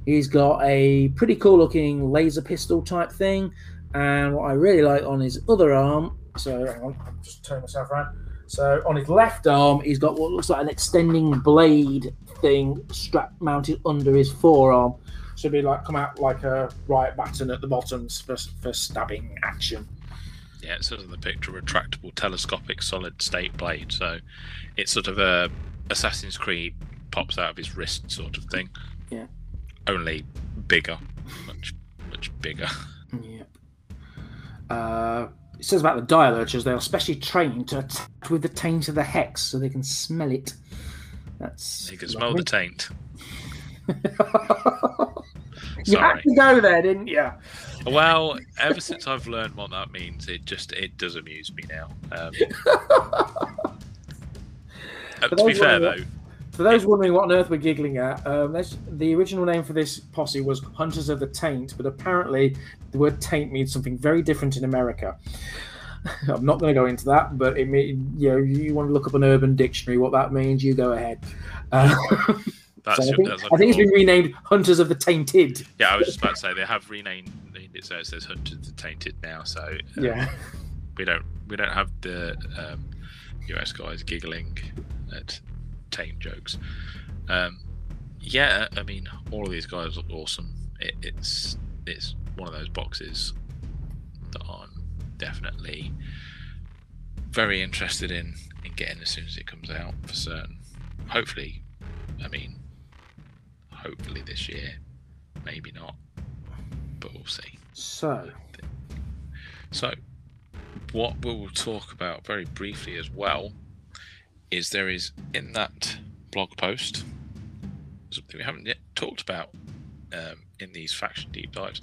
He's got a pretty cool looking laser pistol type thing. And what I really like on his other arm, so hang on, I'll just turn myself around. So on his left arm, he's got what looks like an extending blade thing strapped mounted under his forearm. Should be like come out like a riot baton at the bottoms for, for stabbing action. Yeah, it says in the picture retractable telescopic solid state blade. So it's sort of a Assassin's Creed pops out of his wrist sort of thing. Yeah. Only bigger, much much bigger. Yep. Uh, it says about the dire lurchers, they are specially trained to attack with the taint of the hex so they can smell it. That's. You can smell the taint. <laughs> you had to go there, didn't you? Well, ever since I've learned what that means, it just it does amuse me now. Um, <laughs> to be fair though, For those wondering what on earth we're giggling at, um, the original name for this posse was Hunters of the Taint, but apparently the word taint means something very different in America. <laughs> I'm not going to go into that, but it mean, you know, you want to look up an urban dictionary, what that means, you go ahead. Uh, <laughs> that's, so I think, that's I think it's been renamed Hunters of the Tainted. yeah. I was just about to say they have renamed it so it says Hunters of the Tainted now. So uh, Yeah. we don't we don't have the um, US guys giggling at taint jokes. Um, yeah, I mean, all of these guys look awesome. It, it's it's one of those boxes that I'm definitely very interested in in getting as soon as it comes out for certain. Hopefully, I mean, hopefully this year, maybe not, but we'll see. So, So, what we'll talk about very briefly as well is there is in that blog post something we haven't yet talked about um, in these faction deep dives.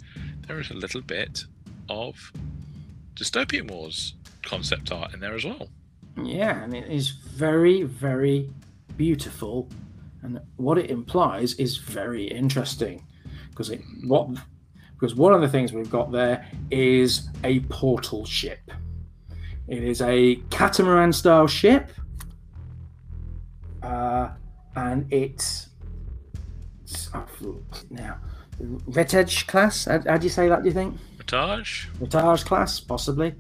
There is a little bit of Dystopian Wars concept art in there as well. yeah, and it is very, very beautiful. And what it implies is very interesting because it what because one of the things we've got there is a portal ship. It is a catamaran style ship, uh, and it's, it's I've looked now Retage class. How, how do you say that? Do you think? Retage. Retage class, possibly.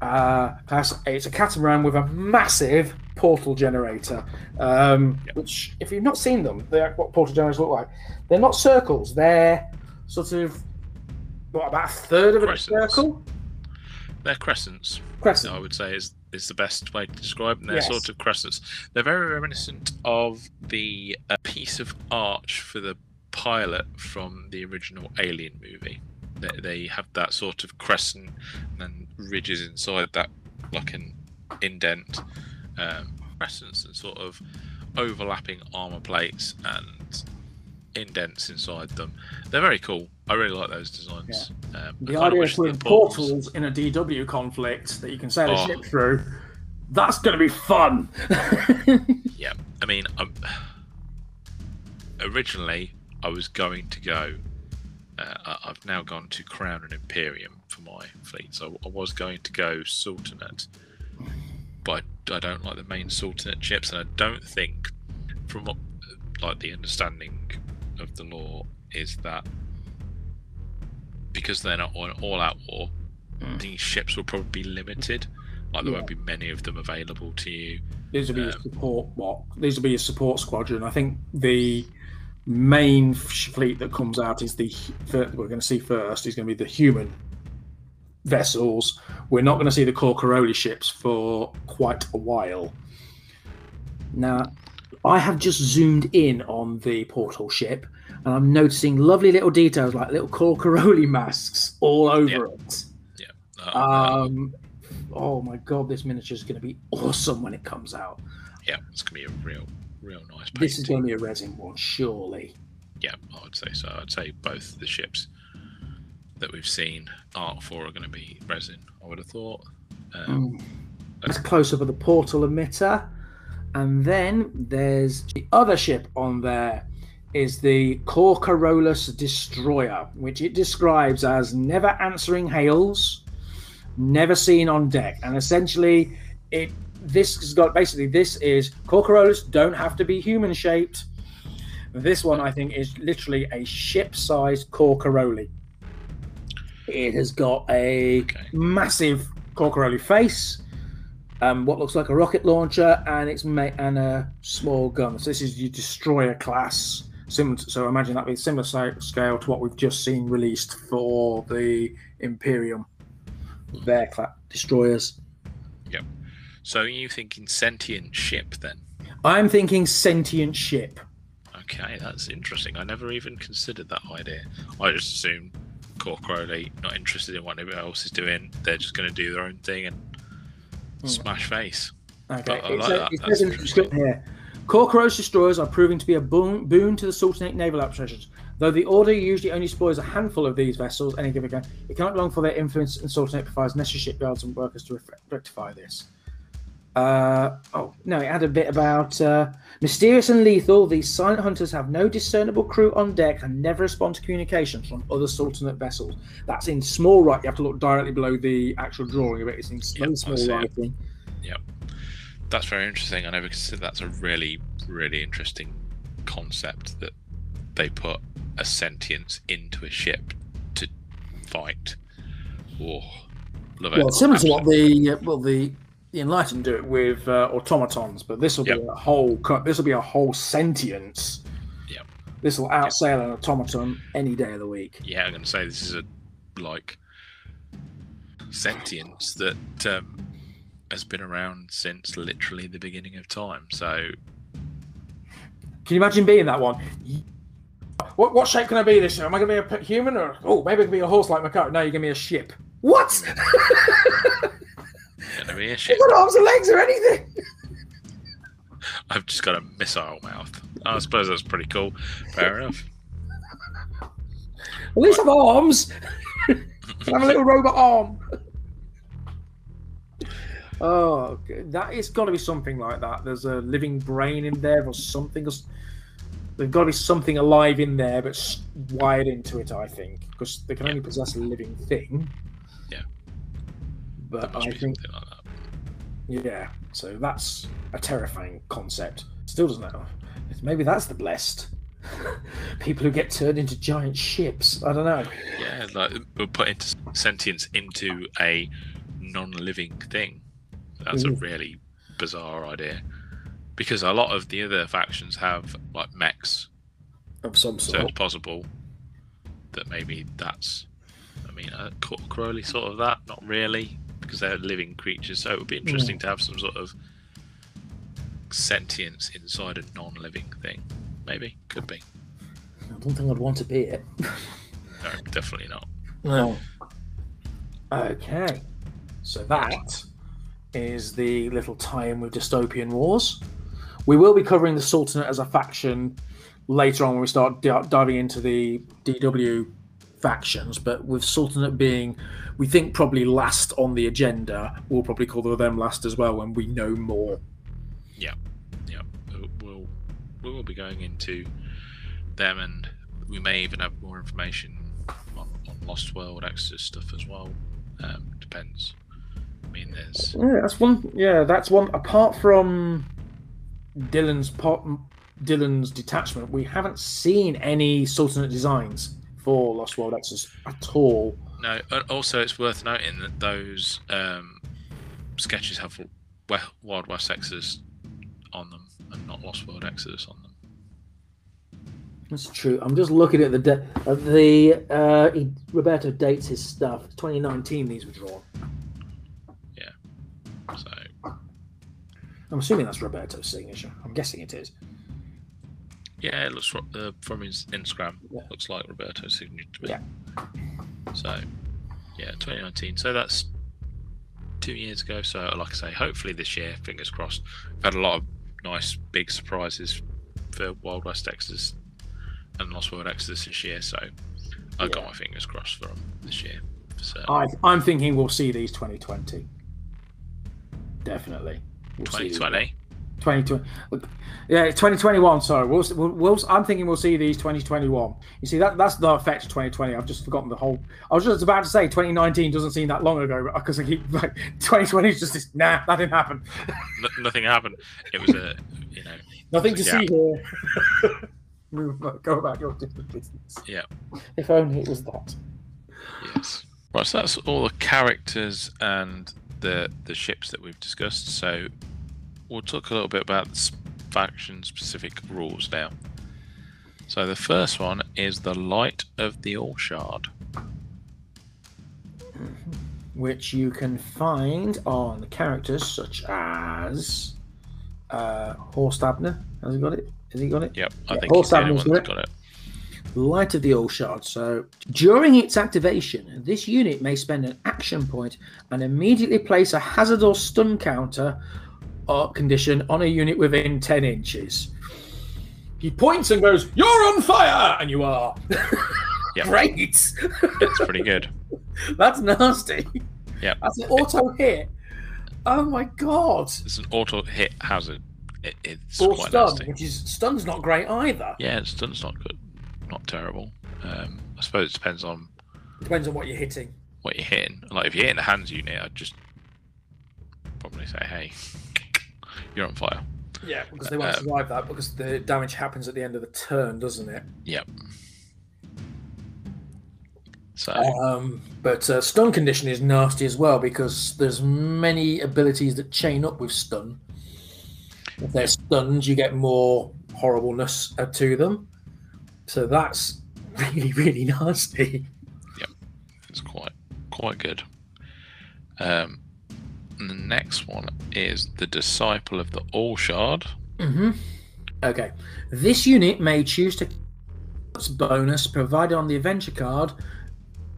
Uh, class. It's a catamaran with a massive portal generator. Um, Yep. Which, if you've not seen them, they're what portal generators look like. They're not circles. They're sort of what about a third of a Crescents. circle? They're crescents. Crescent. I would say is is the best way to describe them. They're Yes. sort of crescents. They're very reminiscent of the uh, piece of arch for the pilot from the original Alien movie. They, they have that sort of crescent and then ridges inside that, like an indent, um, crescents and sort of overlapping armor plates and indents inside them. They're very cool. I really like those designs. Um, The idea of putting portals- in a DW conflict that you can sail a Oh. ship through, that's going to be fun. <laughs> Yeah, I mean, um, originally I was going to go. Uh, I've now gone to Crown and Imperium for my fleet, so I was going to go Sultanate, but I, don't like the main Sultanate ships, and I don't think, from what, like the understanding of the law, is that because they're not on all-out war, Mm. these ships will probably be limited. Like there Yeah. won't be many of them available to you. These will be your Um, support. What? These will be your support squadron. I think the main fleet that comes out is the that we're going to see first is going to be the human vessels. We're not going to see the Corcoroli ships for quite a while. Now, I have just zoomed in on the portal ship, and I'm noticing lovely little details like little Corcoroli masks all over it. Uh, Um, oh my god, this miniature is going to be awesome when it comes out. yeah, it's gonna be a real, real nice painting. This is going to be a resin one, surely. Yeah, I would say so. I'd say both the ships that we've seen art for are going to be resin. I would have thought. Um, Mm. That's a close up of the portal emitter. And then there's the other ship on there is the Corcarolus Destroyer, which it describes as never answering hails, never seen on deck. And essentially it this has got basically this is Corcarolus don't have to be human shaped. This one I think is literally a ship-sized Corcoroli. It has got a Okay. massive Corcoroli face, um, what looks like a rocket launcher, and it's ma- and a small gun. So this is your destroyer class. Sim- so imagine that be similar scale to what we've just seen released for the Imperium. Their cla- destroyers. So are you thinking sentient ship then? I'm thinking sentient ship. Okay, that's interesting. I never even considered that idea. I just assumed Corcoroli not interested in what anybody else is doing. They're just going to do their own thing and Hmm. smash face. Okay, I- I like says- that. it That's says in the interesting. description here. Corcoros destroyers are proving to be a boon, boon to the Sultanate naval operations. Though the Order usually only spoils a handful of these vessels any given time, it cannot be long for their influence in Sultanate provides necessary shipyards and workers to rectify this. Uh, oh, no, it had a bit about uh, mysterious and lethal. These silent hunters have no discernible crew on deck and never respond to communications from other Sultanate vessels. That's in small right. You have to look directly below the actual drawing of it. It's in Yep, small writing. That's very interesting. I never considered that's a really, really interesting concept that they put a sentience into a ship to fight. Oh, love it. Well, similar to what the uh, well the the Enlightened do it with uh, automatons, but this will Yep. be a whole this will be a whole sentience. Yep. This will outsail an automaton any day of the week. Yeah, I'm going to say this is a like sentience that um, has been around since literally the beginning of time. So Can you imagine being that one? What what shape can I be this year? Am I going to be a human or oh maybe I can be a horse like Macau? No, you're going to be a ship. What? <laughs> going to be a ship. You've got arms and legs or anything? I've just got a missile mouth. I suppose that's pretty cool. Fair <laughs> enough. At least have arms. <laughs> I have a little robot arm. Oh, that it's got to be something like that. There's a living brain in there, or something. There's got to be something alive in there, but wired into it. I think because they can only possess a living thing. But I be think, something like that. yeah. So that's a terrifying concept. Still doesn't know. Maybe that's the blessed <laughs> people who get turned into giant ships. I don't know. Yeah, like we're putting sentience into a non-living thing. That's a really bizarre idea. Because a lot of the other factions have like mechs, Of some sort. so it's possible that maybe that's. I mean, uh, Crowley sort of that, not really, because they're living creatures. So it would be hmm. interesting to have some sort of sentience inside a non-living thing. Maybe, could be. I don't think I'd want to be it. No, definitely not. No. Okay. So that is the little tie-in with Dystopian Wars. We will be covering the Sultanate as a faction later on when we start di- diving into the DW factions, but with Sultanate being, we think probably last on the agenda, we'll probably call them last as well when we know more. Yeah, we'll, we'll we will be going into them, and we may even have more information on, on Lost World Exodus stuff as well. Um, depends. I mean, there's Yeah, that's one. Yeah, that's one. Apart from Dylan's pot, Dylan's detachment, we haven't seen any Sultanate designs for Lost World Exodus at all. no. Also, it's worth noting that those um, sketches have Wild West Exodus on them, and not Lost World Exodus on them. That's true. I'm just looking at the da- at the uh, he, Roberto dates his stuff. 2019. These were drawn. Yeah. So I'm assuming that's Roberto's signature. I'm guessing it is. Yeah, it looks uh, from his Instagram. Yeah. Looks like Roberto's signature to me. Yeah. So, yeah, 2019. So that's two years ago. So, like I say, hopefully this year, fingers crossed. We've had a lot of nice big surprises for Wild West Exodus and Lost World Exodus this year. So, I've got my fingers crossed for them this year. So, I, I'm thinking we'll see these 2020. Definitely. We'll see 2020. 2020. Look, Yeah, 2021. Sorry, we'll, we'll, we'll. I'm thinking we'll see these 2021. You see that that's the effect of 2020. I've just forgotten the whole. I was just about to say 2019 doesn't seem that long ago because I keep <laughs> like 2020 is just this. Nah, that didn't happen. N- nothing happened. It was a, you know, <laughs> Nothing to Yeah. see here. <laughs> Move, go about your different business. Yeah. If only it was that. Yes. Right, so that's all the characters and the the ships that we've discussed. So we'll talk a little bit about the faction specific rules now. So the first one is the Light of the All Shard. Which you can find on characters such as uh, Horst Abner. Has he got it? Has he got it? Yep, I Yeah, think he's the only Horse one Abner's that's got it. Light of the All Shard. So during its activation, this unit may spend an action point and immediately place a hazard or stun counter or condition on a unit within 10 inches. He points and goes, You're on fire! And you are. <laughs> Yep. Great. It's pretty good. <laughs> That's nasty. Yeah. That's an auto hit. Oh my god. It's an auto hit hazard. It, it's Or quite stun, nasty. which is stun's not great either. Yeah, stun's not good, not terrible. Um, I suppose it depends on Depends on what you're hitting. what you're hitting. Like if you're hitting a hands unit, I'd just probably say, "Hey, you're on fire." Yeah, because they won't Um, survive that because the damage happens at the end of the turn, doesn't it? Yep. So Um, but uh, stun condition is nasty as well because there's many abilities that chain up with stun. If they're stunned, you get more horribleness uh, to them. So that's <laughs> really, really <laughs> nasty. Yep, it's quite quite good. Um, and the next one is the Disciple of the All Shard. hmm Okay. This unit may choose to bonus provided on the adventure card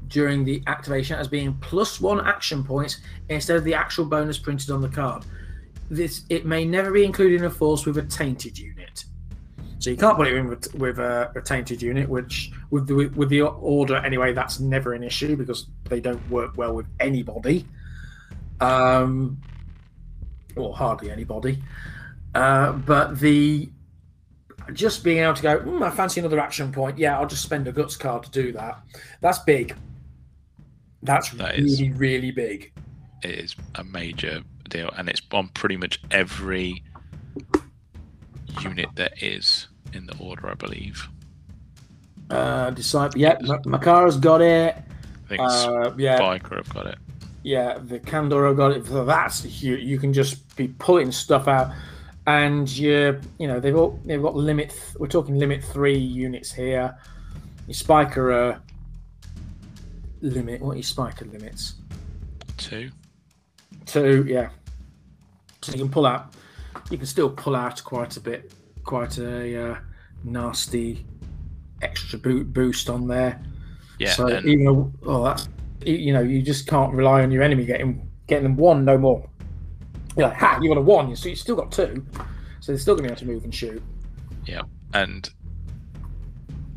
during the activation as being plus one action points instead of the actual bonus printed on the card. This it may never be included in a force with a tainted unit. So you can't put it in with, with a, a tainted unit, which with the with the order anyway, that's never an issue because they don't work well with anybody, um, or hardly anybody. Uh, but the just being able to go, mm, I fancy another action point. Yeah, I'll just spend a guts card to do that. That's big. That's That is. really, really big. It is a major deal, and it's on pretty much every unit that is in the order, I believe. Uh, disciple. Yeah, Ma- Makara's got it. I think Uh, yeah, Spiker have got it. Yeah. The Candora got it. That's you. You can just be pulling stuff out, and you, you know, they've all they've got limit. We're talking limit three units here. Your Spiker uh, limit. What are your Spiker limits? Two. Two, yeah. So you can pull out. You can still pull out quite a bit, quite a uh, nasty extra bo- boost on there. Yeah, So and even though, oh, that's you- know, you just can't rely on your enemy getting getting them one no more. You're like, ha, you got a one, you you still got two, so they're still going to be able to move and shoot. Yeah, and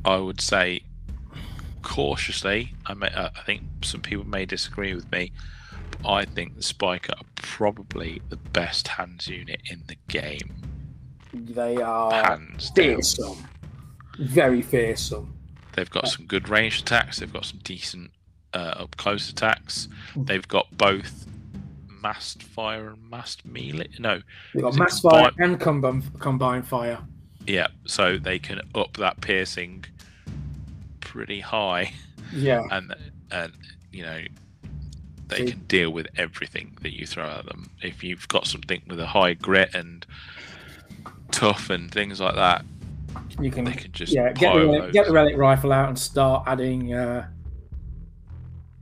I would say cautiously. I may, uh, I think some people may disagree with me. But I think the Spiker are probably the best hands unit in the game. They are Hands down. fearsome, very fearsome. They've got some good ranged attacks. They've got some decent uh, up close attacks. They've got both massed fire and massed melee. No, They've got mass fire and combine combined fire. yeah. So they can up that piercing pretty high, Yeah, <laughs> and and you know they See- can deal with everything that you throw at them. If you've got something with a high grit and tough and things like that, you can they can just yeah, get the, relic, get the relic rifle out and start adding. Uh,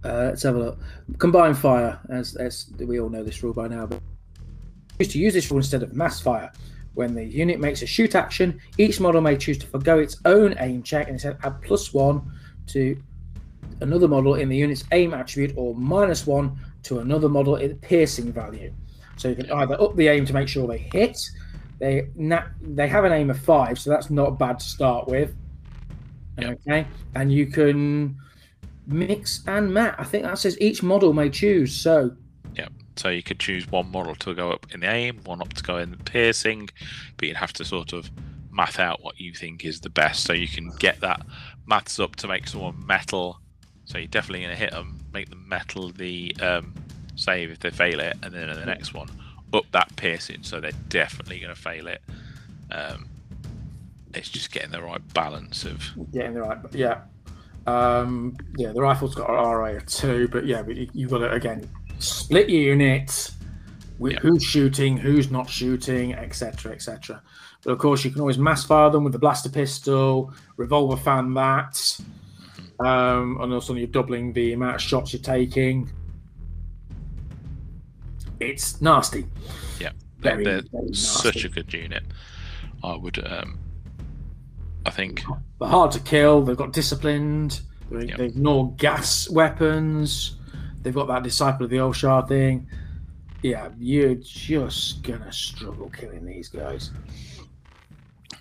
uh, let's have a look. Combined fire, as, as we all know this rule by now, but used to use this rule instead of mass fire. When the unit makes a shoot action, each model may choose to forgo its own aim check and instead add plus one to another model in the unit's aim attribute or minus one to another model in the piercing value. So you can either up the aim to make sure they hit. They na- they have an aim of five, so that's not bad to start with. Yeah. Okay, and you can mix and match. I think that says each model may choose. So yeah. So you could choose one model to go up in the aim, one up to go in the piercing, but you'd have to sort of math out what you think is the best. So you can get that maths up to make someone metal. So you're definitely going to hit them, make them metal the um, save if they fail it, and then in the next one up that piercing, so they're definitely going to fail it. Um, it's just getting the right balance of getting the right, yeah, um, yeah. The rifle's got an RA of two, but yeah, but you, you've got to again split your unit, with Yeah. who's shooting, who's not shooting, etc., etc. But of course, you can always mass fire them with the blaster pistol, revolver fan that, um, and also you're doubling the amount of shots you're taking. It's nasty. Yeah, Very, they're very such a good unit. I would, um, I think, They're hard to kill. They've got disciplined. They, Yeah. they ignore gas weapons. They've got that disciple of the All Shard thing. Yeah, you're just gonna struggle killing these guys.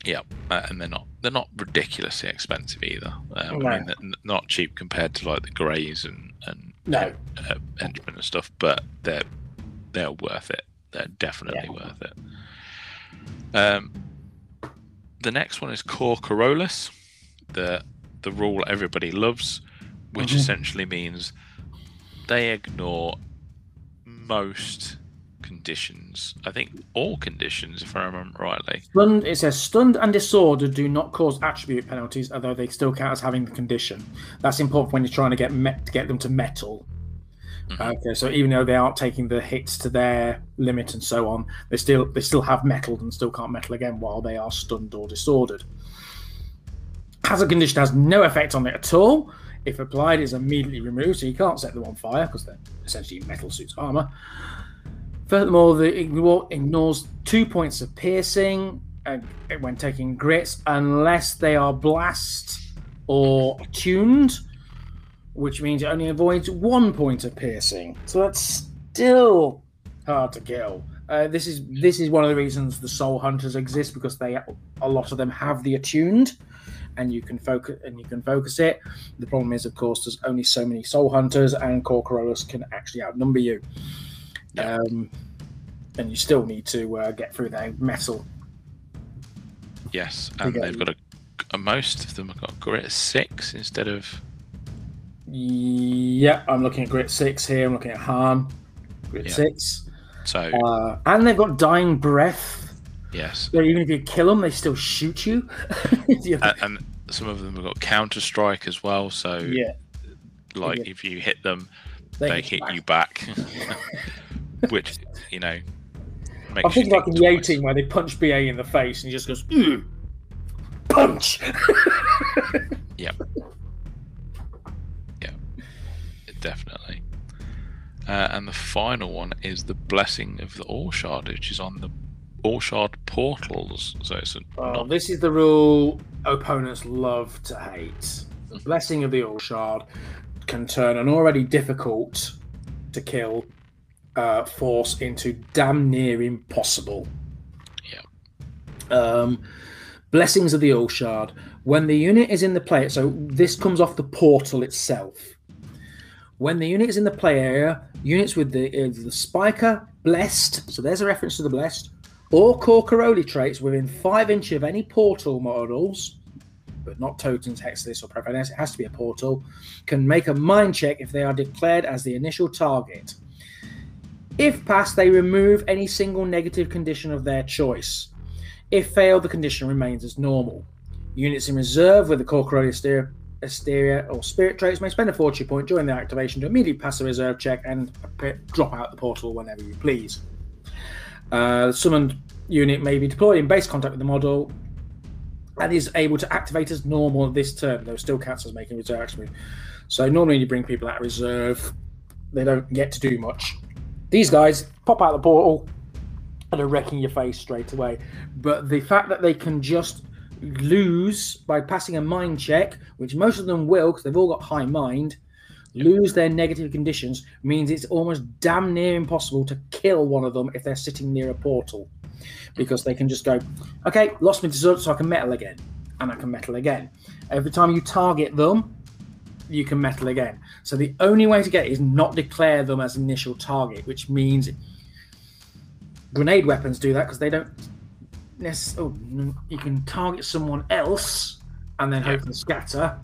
yeah, uh, and they're not they're not ridiculously expensive either. Um, No. I mean, they're not cheap compared to like the Greys and and No. uh, Henchmen and stuff, but they're they're worth it. They're definitely Yeah. worth it. Um, the next one is Core Corollas, the the rule everybody loves, which Mhm. essentially means they ignore most conditions. I think all conditions, if I remember rightly. Stunned, it says stunned and disordered do not cause attribute penalties, although they still count as having the condition. That's important when you're trying to get met, to get them to metal. Mhm. Okay, so even though they aren't taking the hits to their limit and so on, they still they still have metal and still can't metal again while they are stunned or disordered. Hazard condition has no effect on it at all. If applied, it's immediately removed, so you can't set them on fire because they're essentially metal suits armor. Furthermore, the ignore, ignores two points of piercing uh, when taking grits unless they are blast or attuned, which means it only avoids one point of piercing. So that's still hard to kill. Uh, this is this is one of the reasons the soul hunters exist because they a lot of them have the attuned, and you can focus and you can focus it. The problem is, of course, there's only so many soul hunters, and Corcorolus can actually outnumber you. Yeah. Um, and you still need to uh, get through their metal. Yes, and they've got a, a most of them have got grit six instead of Yeah, I'm looking at Grit Six here. I'm looking at Han, Grit Yeah. Six, so. uh, and they've got Dying Breath. yes, So even if you kill them, they still shoot you. <laughs> yeah. and, and some of them have got counter strike as well. So, yeah, like yeah. if you hit them, they they, hit back. you back, <laughs> which you know. Makes I'm thinking like in think the A twice. team where they punch BA in the face and he just goes, "Mm, punch. <laughs> Definitely. Uh, and the final one is the blessing of the All Shard, which is on the All Shard portals. So it's a, Well, not, this is the rule opponents love to hate. The blessing of the All Shard can turn an already difficult to kill uh, force into damn near impossible. Yeah. Um, blessings of the All Shard. When the unit is in the play, so this comes off the portal itself. When the unit is in the play area, units with the uh, the Spiker, Blessed, so there's a reference to the Blessed, or Corcoroli traits within five inches of any portal models, but not Totems, Hexalis, or Profanus, it has to be a portal, can make a mind check if they are declared as the initial target. If passed, they remove any single negative condition of their choice. If failed, the condition remains as normal. Units in reserve with the Corcoroli Asteria, or Spirit traits may spend a fortune point during the activation to immediately pass a reserve check and drop out the portal whenever you please. Uh, the summoned unit may be deployed in base contact with the model and is able to activate as normal this turn, though still counts as making reserve action. So normally you bring people out of reserve, they don't get to do much. These guys pop out the portal and are wrecking your face straight away. But the fact that they can just lose by passing a mind check, which most of them will because they've all got high mind, lose their negative conditions means it's almost damn near impossible to kill one of them if they're sitting near a portal. Because they can just go, okay, lost me to so I can metal again. And I can metal again. Every time you target them, you can metal again. So the only way to get is not declare them as initial target, which means grenade weapons do that because they don't. Oh, you can target someone else and then Yeah. hopefully scatter.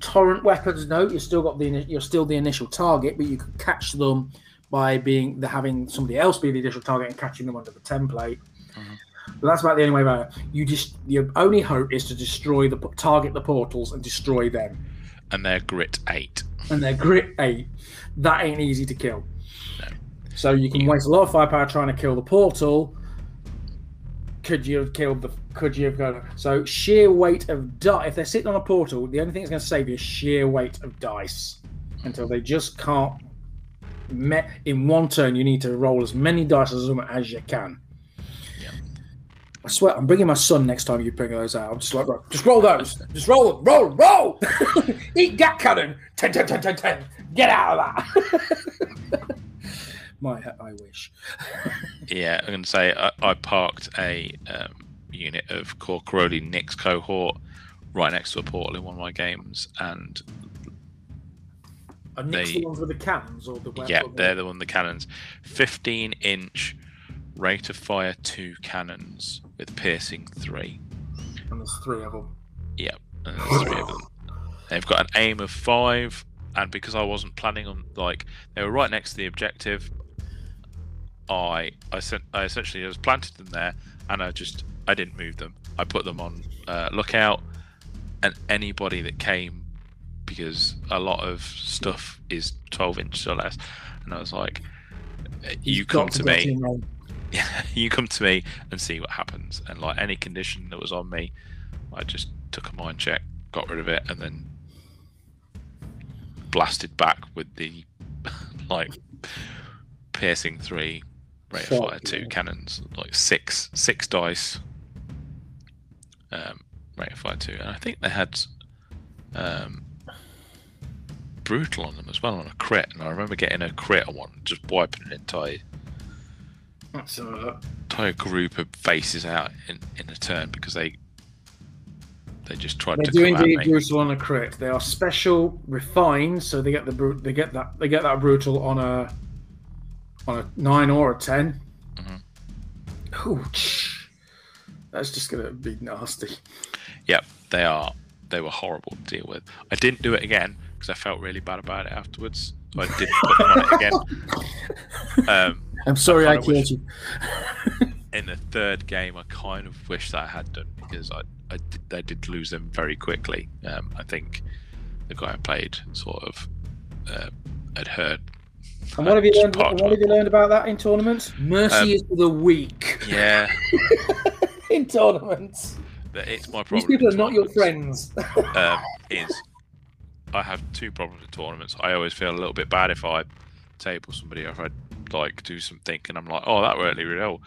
Torrent weapons, no, you're still got the you're still the initial target, but you can catch them by being the having somebody else be the initial target and catching them under the template. Mm-hmm. But that's about the only way about it. You just your only hope is to destroy the target the portals and destroy them. and they're grit eight. And they're grit eight. That ain't easy to kill. So you can waste a lot of firepower trying to kill the portal. Could you have killed the? Could you have gone? So sheer weight of die. If they're sitting on a portal, the only thing that's going to save you is sheer weight of dice. Until they just can't. Met in one turn, you need to roll as many dice as as you can. Yeah. I swear, I'm bringing my son next time you bring those out. I'm just like, just roll those. Just roll them. Roll, roll. <laughs> Eat gat cannon. 10, 10, 10, 10, 10. Get out of that. <laughs> My, I wish. <laughs> Yeah, I'm going to say I, I parked a um, unit of Core Corcoroli Nix cohort right next to a portal in one of my games, and Are Nick's They- the ones with the cannons or the weapons? yeah, they're the one the cannons, 15 inch rate of fire two cannons with piercing three. And there's three of them. Yep, and there's three of them. They've got an aim of five, and because I wasn't planning on like they were right next to the objective, I I sent I essentially just planted them there, and I just I didn't move them. I put them on uh, lookout, and anybody that came, because a lot of stuff is 12 inches or less, and I was like, you You've come got to me, <laughs> you come to me and see what happens. And like any condition that was on me, I just took a mind check, got rid of it, and then blasted back with the <laughs> like piercing three rate of fire two cannons, like six six dice. Um, rate of fire two, and I think they had um, brutal on them as well on a crit. And I remember getting a crit on one, just wiping an entire That's uh, entire group of faces out in, in a turn because they they just tried they to do come indeed brutal on a crit. They are special, refined, so they get the. They get that. They get that brutal on a on a nine or a 10 Mhm. Ouch. That's just gonna be nasty. Yep, they are. They were horrible to deal with. I didn't do it again because I felt really bad about it afterwards. So I didn't put them on it again. <laughs> Um, I'm sorry I, killed wish- you. <laughs> in the third game, I kind of wish that I had done because I, I did, they did lose them very quickly. Um, I think the guy I played sort of uh, had heard. And what have you learned? parked What have you learned about that in tournaments? Mercy Um, is for the weak Yeah, <laughs> in tournaments. but it's my problem. These problem. people are not your friends. <laughs> um, is I have two problems with tournaments. I always feel a little bit bad if I table somebody or if I like do something and I'm like, oh, that really really well,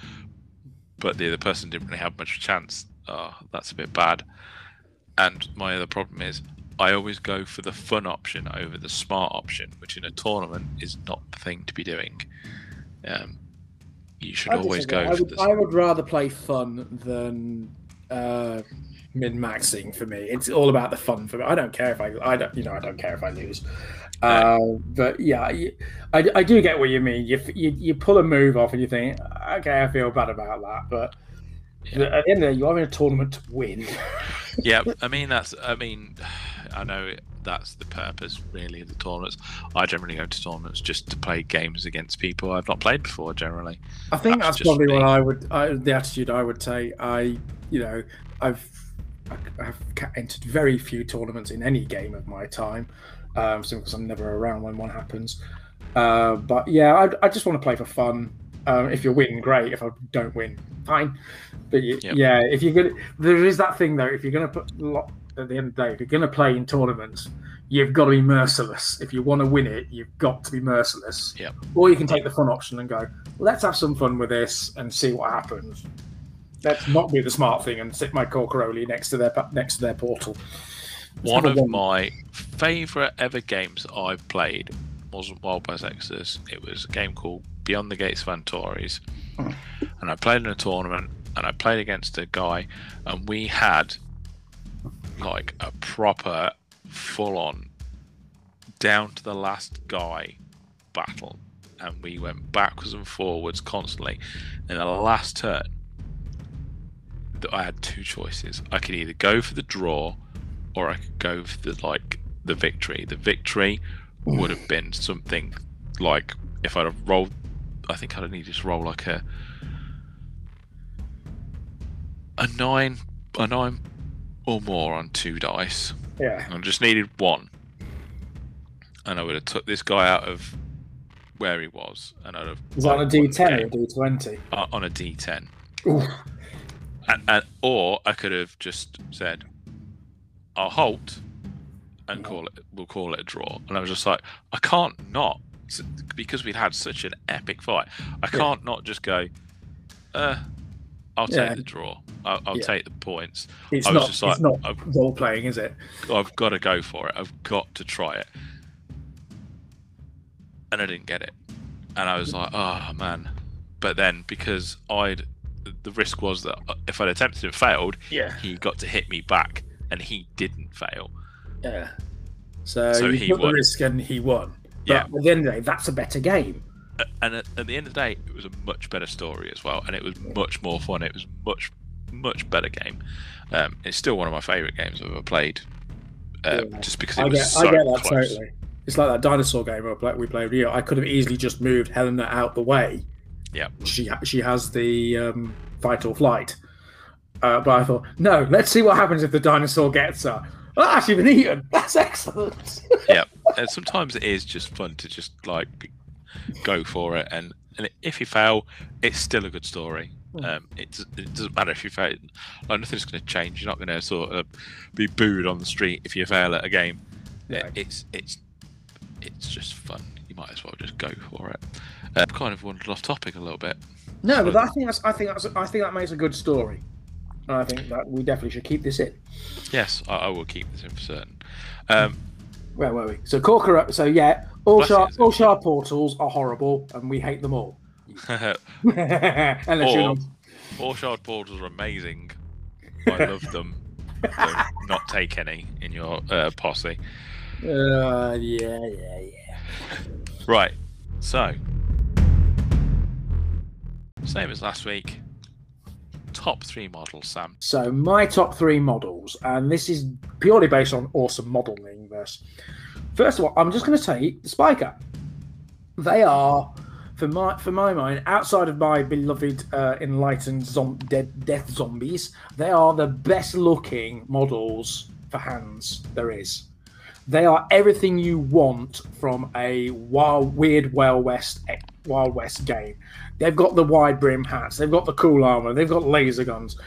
but the other person didn't really have much chance. Oh, that's a bit bad. And my other problem is I always go for the fun option over the smart option, which in a tournament is not the thing to be doing. Um, you should I always disagree. go I for would, the I would rather play fun than uh, min maxing for me. It's all about the fun for me. I don't care if I, I don't, you know, I don't care if I lose. Uh, but yeah, I, I do get what you mean. You, you you pull a move off and you think, okay, I feel bad about that, but Yeah. at the end of the day, you are in a tournament to win. <laughs> yeah, I mean that's. I mean, I know that's the purpose really of the tournaments. I generally go to tournaments just to play games against people I've not played before. Generally, I think That's that's, probably me. what I would, I, the attitude I would take. I, you know, I've, I've entered very few tournaments in any game of my time, um, simply because I'm never around when one happens. Uh, but yeah, I, I just want to play for fun. Um, if you win, great. If I don't win, fine. But y- Yep. yeah, if you're gonna, there is that thing though. If you're gonna put lot at the end of the day, if you're gonna play in tournaments, you've got to be merciless. If you want to win it, you've got to be merciless. Yep. Or you can take the fun option and go, let's have some fun with this and see what happens. Let's not do the smart thing and sit my Corcoroli next to their next to their portal. Let's one of one- my favourite ever games that I've played wasn't Wild West Exodus. It was a game called Beyond the Gates of Antares, Hmm. and I played in a tournament, and I played against a guy, and we had like a proper, full-on, down to the last guy battle, and we went backwards and forwards constantly. In the last turn, I had two choices. I could either go for the draw, or I could go for the like the victory. The victory would have been something like if I'd have rolled. I think I'd needed to roll like a a nine, a nine or more on two dice. Yeah. I just needed one, and I would have took this guy out of where he was, and I'd have Was that on a I'd won the D10 or a game. D20? Uh, on a D10, Oof. and, and, or I could have just said, "I'll halt," and Yeah. call it. We'll call it a draw. And I was just like, I can't not because we'd had such an epic fight. I can't not just go. Uh, I'll take Yeah. the draw. I'll, I'll Yeah. take the points. It's I was not. just like, it's not I've- role playing, is it? I've got to go for it. I've got to try it. And I didn't get it. And I was like, oh man. But then because I'd the risk was that if I'd attempted and failed, Yeah. he got to hit me back and he didn't fail. Yeah. So, So he took the risk and he won. Yeah. But at the end of the day, that's a better game. And at, at the end of the day, it was a much better story as well, and it was much more fun. It was much, much better game. Um, it's still one of my favourite games I've ever played, uh, Yeah. just because it I was get, so I get that close. totally. It's like that dinosaur game we played, we played with you. I could have easily just moved Helena out the way. Yeah. She she has the um, fight or flight. Uh, but I thought, no, let's see what happens if the dinosaur gets her. Ah, she's been eaten. That's excellent. <laughs> and sometimes it is just fun to just like go for it. And, and if you fail it's still a good story. Hmm. um, it, it doesn't matter if you fail like nothing's going to change. You're not going to sort of be booed on the street if you fail at a game. It- it's it's it's just fun. You might as well just go for it. Uh, kind of wandered off topic a little bit. No, but I think that's I think that's I think that makes a good story. And I think that we definitely should keep this in. yes I, I will keep this in for certain. Um, Where were we? So Corker. So yeah, all Bless sharp you. All Shard portals are horrible, and we hate them all. <laughs> Unless Or- you're not. all shard portals are amazing I love them so not take any in your uh, posse Uh, yeah, yeah, yeah. Right. So, same as last week. Top three models, Sam. So my top three models, and this is purely based on awesome modeling. This. First of all, I'm just going to say the Spiker. They are, for my for my mind, outside of my beloved uh, enlightened zom- dead, death zombies, they are the best looking models for hands there is. They are everything you want from a wild, weird Wild West Wild West game. They've got the wide brim hats. They've got the cool armor. They've got laser guns.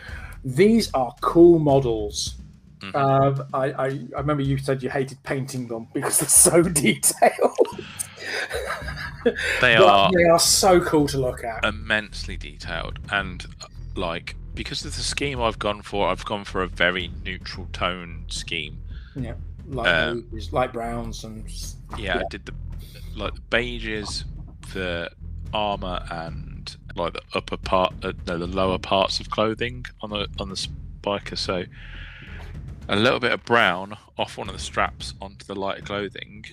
These are cool models. Mhm. Um, I, I, I remember you said you hated painting them because they're so <laughs> detailed. They are they are so cool to look at. immensely detailed, and uh, like because of the scheme I've gone for, I've gone for a very neutral tone scheme. yeah, like uh, blues, light browns and Yeah, I did the like the beiges, the armor, and like the upper part, uh, no, the lower parts of clothing on the on the spiker. So a little bit of brown off one of the straps onto the lighter clothing,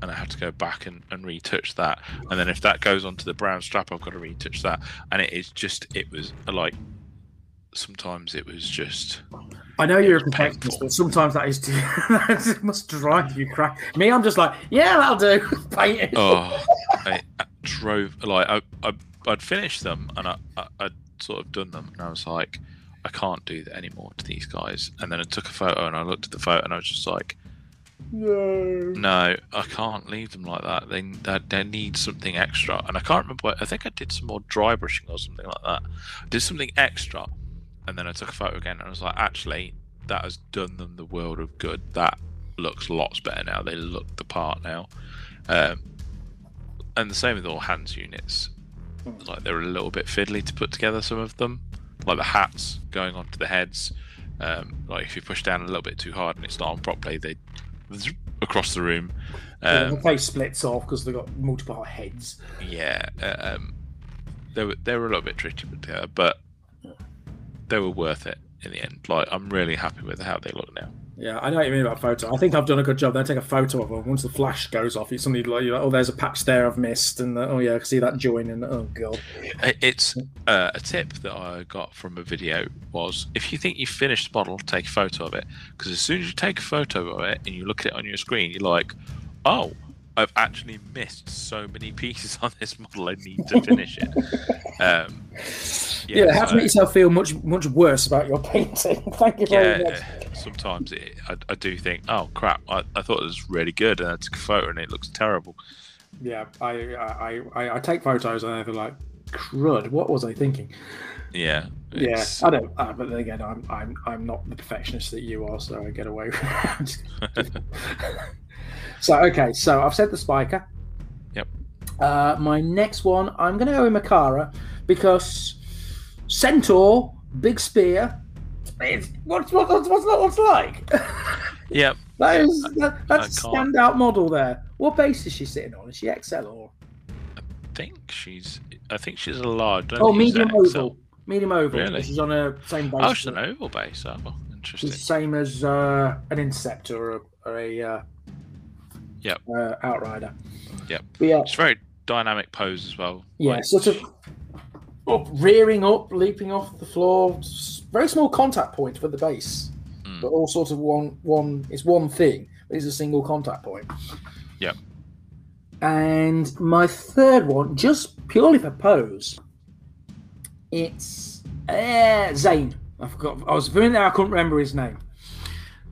and I had to go back and, and retouch that. And then if that goes onto the brown strap, I've got to retouch that. And it is just, it was like sometimes it was just I know you're a perfectionist, but sometimes that is <laughs> that must drive you crack. Me, I'm just like, yeah, that'll do. <laughs> Paint it. oh, I, I drove like I, I I'd finished them and I, I I'd sort of done them and I was like, I can't do that anymore to these guys. And then I took a photo and I looked at the photo and I was just like, No. no, I can't leave them like that. They they, they need something extra. And I can't remember. I think I did some more dry brushing or something like that. did something extra, and then I took a photo again and I was like, actually, that has done them the world of good. That looks lots better now. They look the part now. Um, and the same with all hands units. Like they're a little bit fiddly to put together. Some of them, like the hats going onto the heads. Um, like if you push down a little bit too hard and it's not on properly, they across the room. Yeah, Um, the face splits off because they've got multiple heads. yeah, uh, um, they were they were a little bit tricky to put together, but they were worth it in the end. Like I'm really happy with how they look now. Yeah, I know what you mean about photo. I think I've done a good job. Then take a photo of them. Once the flash goes off, it's something like, you're like, oh, there's a patch there I've missed, and uh, oh yeah, I can see that join, and oh god. It's uh, a tip that I got from a video was if you think you've finished the model, take a photo of it because as soon as you take a photo of it and you look at it on your screen, you're like, oh. I've actually missed so many <laughs> pieces on this model. I need to finish it. Um, Yeah, yeah, how to so- make yourself feel much much worse about your painting. <laughs> Thank you very yeah, much. sometimes it, I, I do think, oh crap, I, I thought it was really good, and I took a photo and it looks terrible. yeah. I I, I, I take photos and I feel like, crud. What was I thinking? Yeah. Yeah, I don't. Uh, but then again, I'm I'm I'm not the perfectionist that you are, so I get away. <laughs> with so okay, so I've said the spiker. Yep. Uh, my next one, I'm going to go with Makara because centaur, big spear. It's, what's what, what's what's that what's like? <laughs> Yep. that is that, that's a I can't- standout model there. What base is she sitting on? Is she XL or I think she's. I think she's a large. I don't oh think she's medium XL. oval? Medium oval. Really? She's on a same base. Oh, she's an oval base. Oh, well, It's interesting. the same as uh, an interceptor or a, or a uh, Yep. uh, outrider. Yep. But yeah, It's very dynamic pose as well. yeah, Like, sort of up, rearing up, leaping off the floor. Very small contact point for the base, Mm. but all sort of one one. It's one thing, but it's a single contact point. Yep. And my third one, just purely for pose, it's uh, Zane. I forgot. I was feeling there. I couldn't remember his name.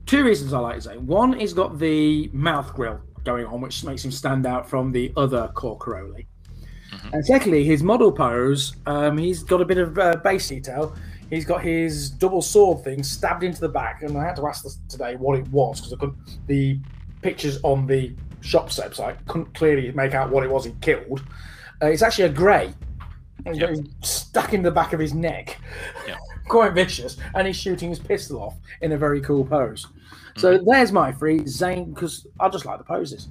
Two reasons I like Zane. One, he's got the mouth grill going on, which makes him stand out from the other Corcoroli. Mhm. And secondly, his model pose, um, he's got a bit of uh, base detail. He's got his double sword thing stabbed into the back, and I had to ask this today what it was because The pictures on the shop website couldn't clearly make out what it was he killed. Uh, it's actually a grey. Yep. stuck in the back of his neck. Yep. <laughs> Quite vicious, and he's shooting his pistol off in a very cool pose. So there's my three, Zane, because I just like the poses.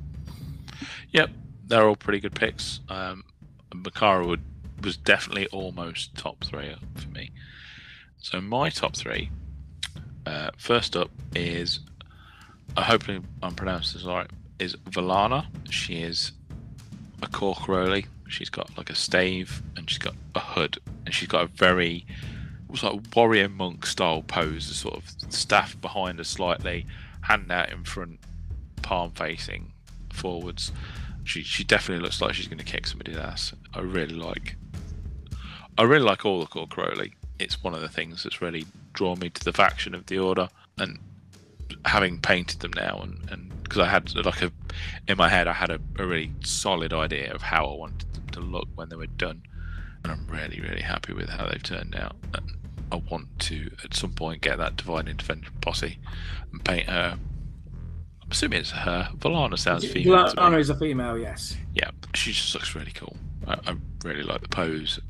Yep, they're all pretty good picks. Um, Makara would, was definitely almost top three for me. So my top three. Uh, first up is, I hope I'm pronouncing this right. Is Valana. She is a Corcoroli. She's got like a stave and she's got a hood and she's got a very it's like warrior monk style pose. The sort of staff behind her slightly, hand out in front, palm facing forwards. She she definitely looks like she's going to kick somebody's ass. I really like. I really like all the Corcoroli. It's one of the things that's really drawn me to the faction of the Order, and having painted them now, and and because I had like a in my head, I had a, a really solid idea of how I wanted them to look when they were done, and I'm really really happy with how they've turned out. And I want to at some point get that Divine Intervention posse and paint her. I'm assuming it's her. Valana sounds female. to me. Lana is a female, yes. Yeah, she just looks really cool. I, I really like the pose.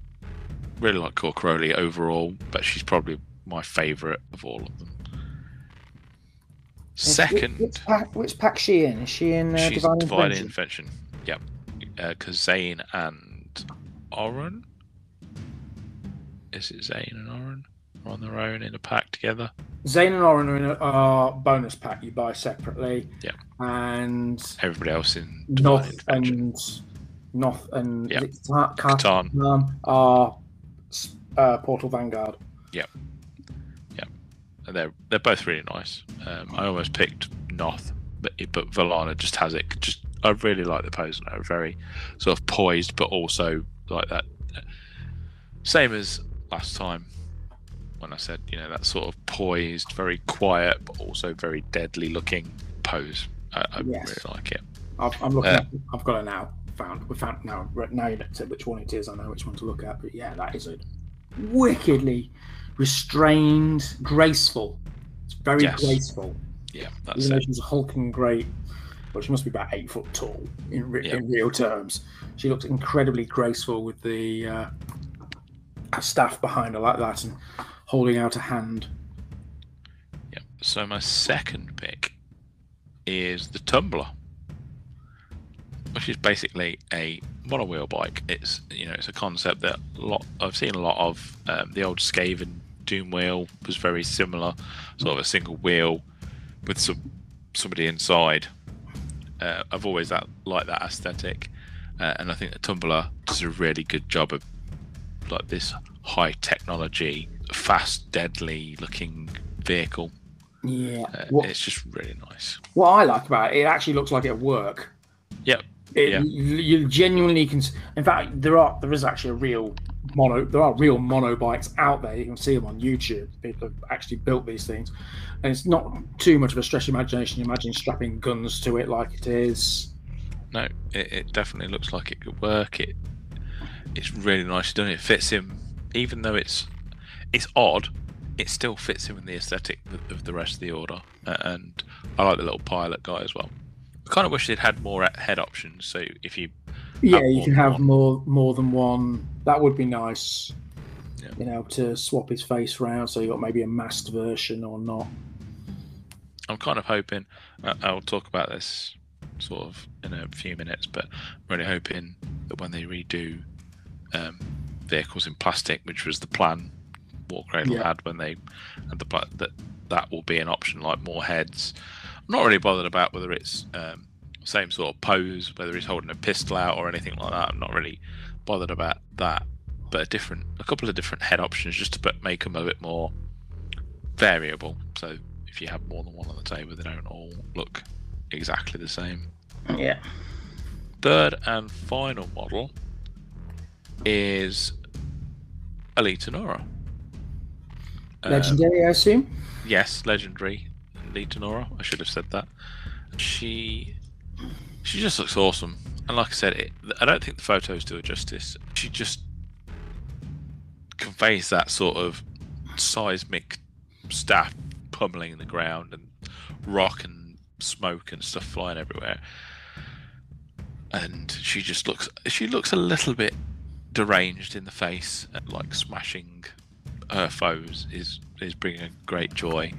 Really like Corcoroli overall, but she's probably my favourite of all of them. Second, Which, which pack, which pack's she in? Is she in uh, she's Divine Divine Intervention? Intervention. Yep, because Zane and Oren. Is it Zane and Oren are on their own in a pack together? Zane and Oren are in a are bonus pack you buy separately. Yeah. And Everybody else in North and North and Yeah. Tar- Catan. Catan are uh, Portal Vanguard. And they're they're both really nice. Um, I almost picked Noth, but but Valana just has it. Just I really like the pose. They're very sort of poised, but also like that. Same as last time when I said you know that sort of poised, very quiet, but also very deadly looking pose. I, I Yes. really like it. I've, I'm looking. Uh, at, I've got it now. Found. We found now. Now you said which one it is. I know which one to look at. But yeah, that is a wickedly restrained, graceful. It's very Yes. graceful. Yeah, that's Even it. she's hulking great. Well, she must be about eight foot tall in, re- Yeah. in real terms. She looks incredibly graceful with the uh, staff behind her like that and holding out a hand. Yeah. So my second pick is the Tumbler, which is basically a monowheel bike. It's you know it's a concept that a lot I've seen a lot of. Um, the old Skaven Doom wheel was very similar, sort of a single wheel with some somebody inside. Uh, I've always that liked that aesthetic, uh, and I think the Tumbler does a really good job of like this high technology, fast, deadly looking vehicle. Yeah. Uh, what, It's just really nice. what I like about it, it actually looks like it'll work. Yep. It, Yeah. you, you genuinely can. In fact, there are there is actually a real mono. There are real mono bikes out there. You can see them on YouTube. People have actually built these things, and it's not too much of a stretch of imagination. Imagine strapping guns to it like it is no, it, it definitely looks like it could work. It it's really nicely done. It fits him, even though it's it's odd. It still fits him in the aesthetic of, the rest of the order, and I like the little pilot guy as well. I kind of wish they'd had more head options. So if you yeah, you can have one. more more than one. That would be nice. Yeah. You know, to swap his face around, so you got maybe a masked version or not. I'm kind of hoping. Uh, I'll talk about this sort of in a few minutes, but I'm really hoping that when they redo um, vehicles in plastic, which was the plan Warcradle yeah. had when they had the that that will be an option, like more heads. I'm not really bothered about whether it's um, same sort of pose, whether he's holding a pistol out or anything like that. I'm not really bothered about that, but a different, a couple of different head options just to make them a bit more variable. So if you have more than one on the table, they don't all look exactly the same. Yeah. Third and final model is Elita Nora. Legendary, um, I assume. Yes, legendary Elita Nora. I should have said that. She she just looks awesome, and like I said, it, I don't think the photos do her justice. She just conveys that sort of seismic staff pummeling in the ground and rock and smoke and stuff flying everywhere. And she just looks she looks a little bit deranged in the face and like smashing her foes is is bringing great joy.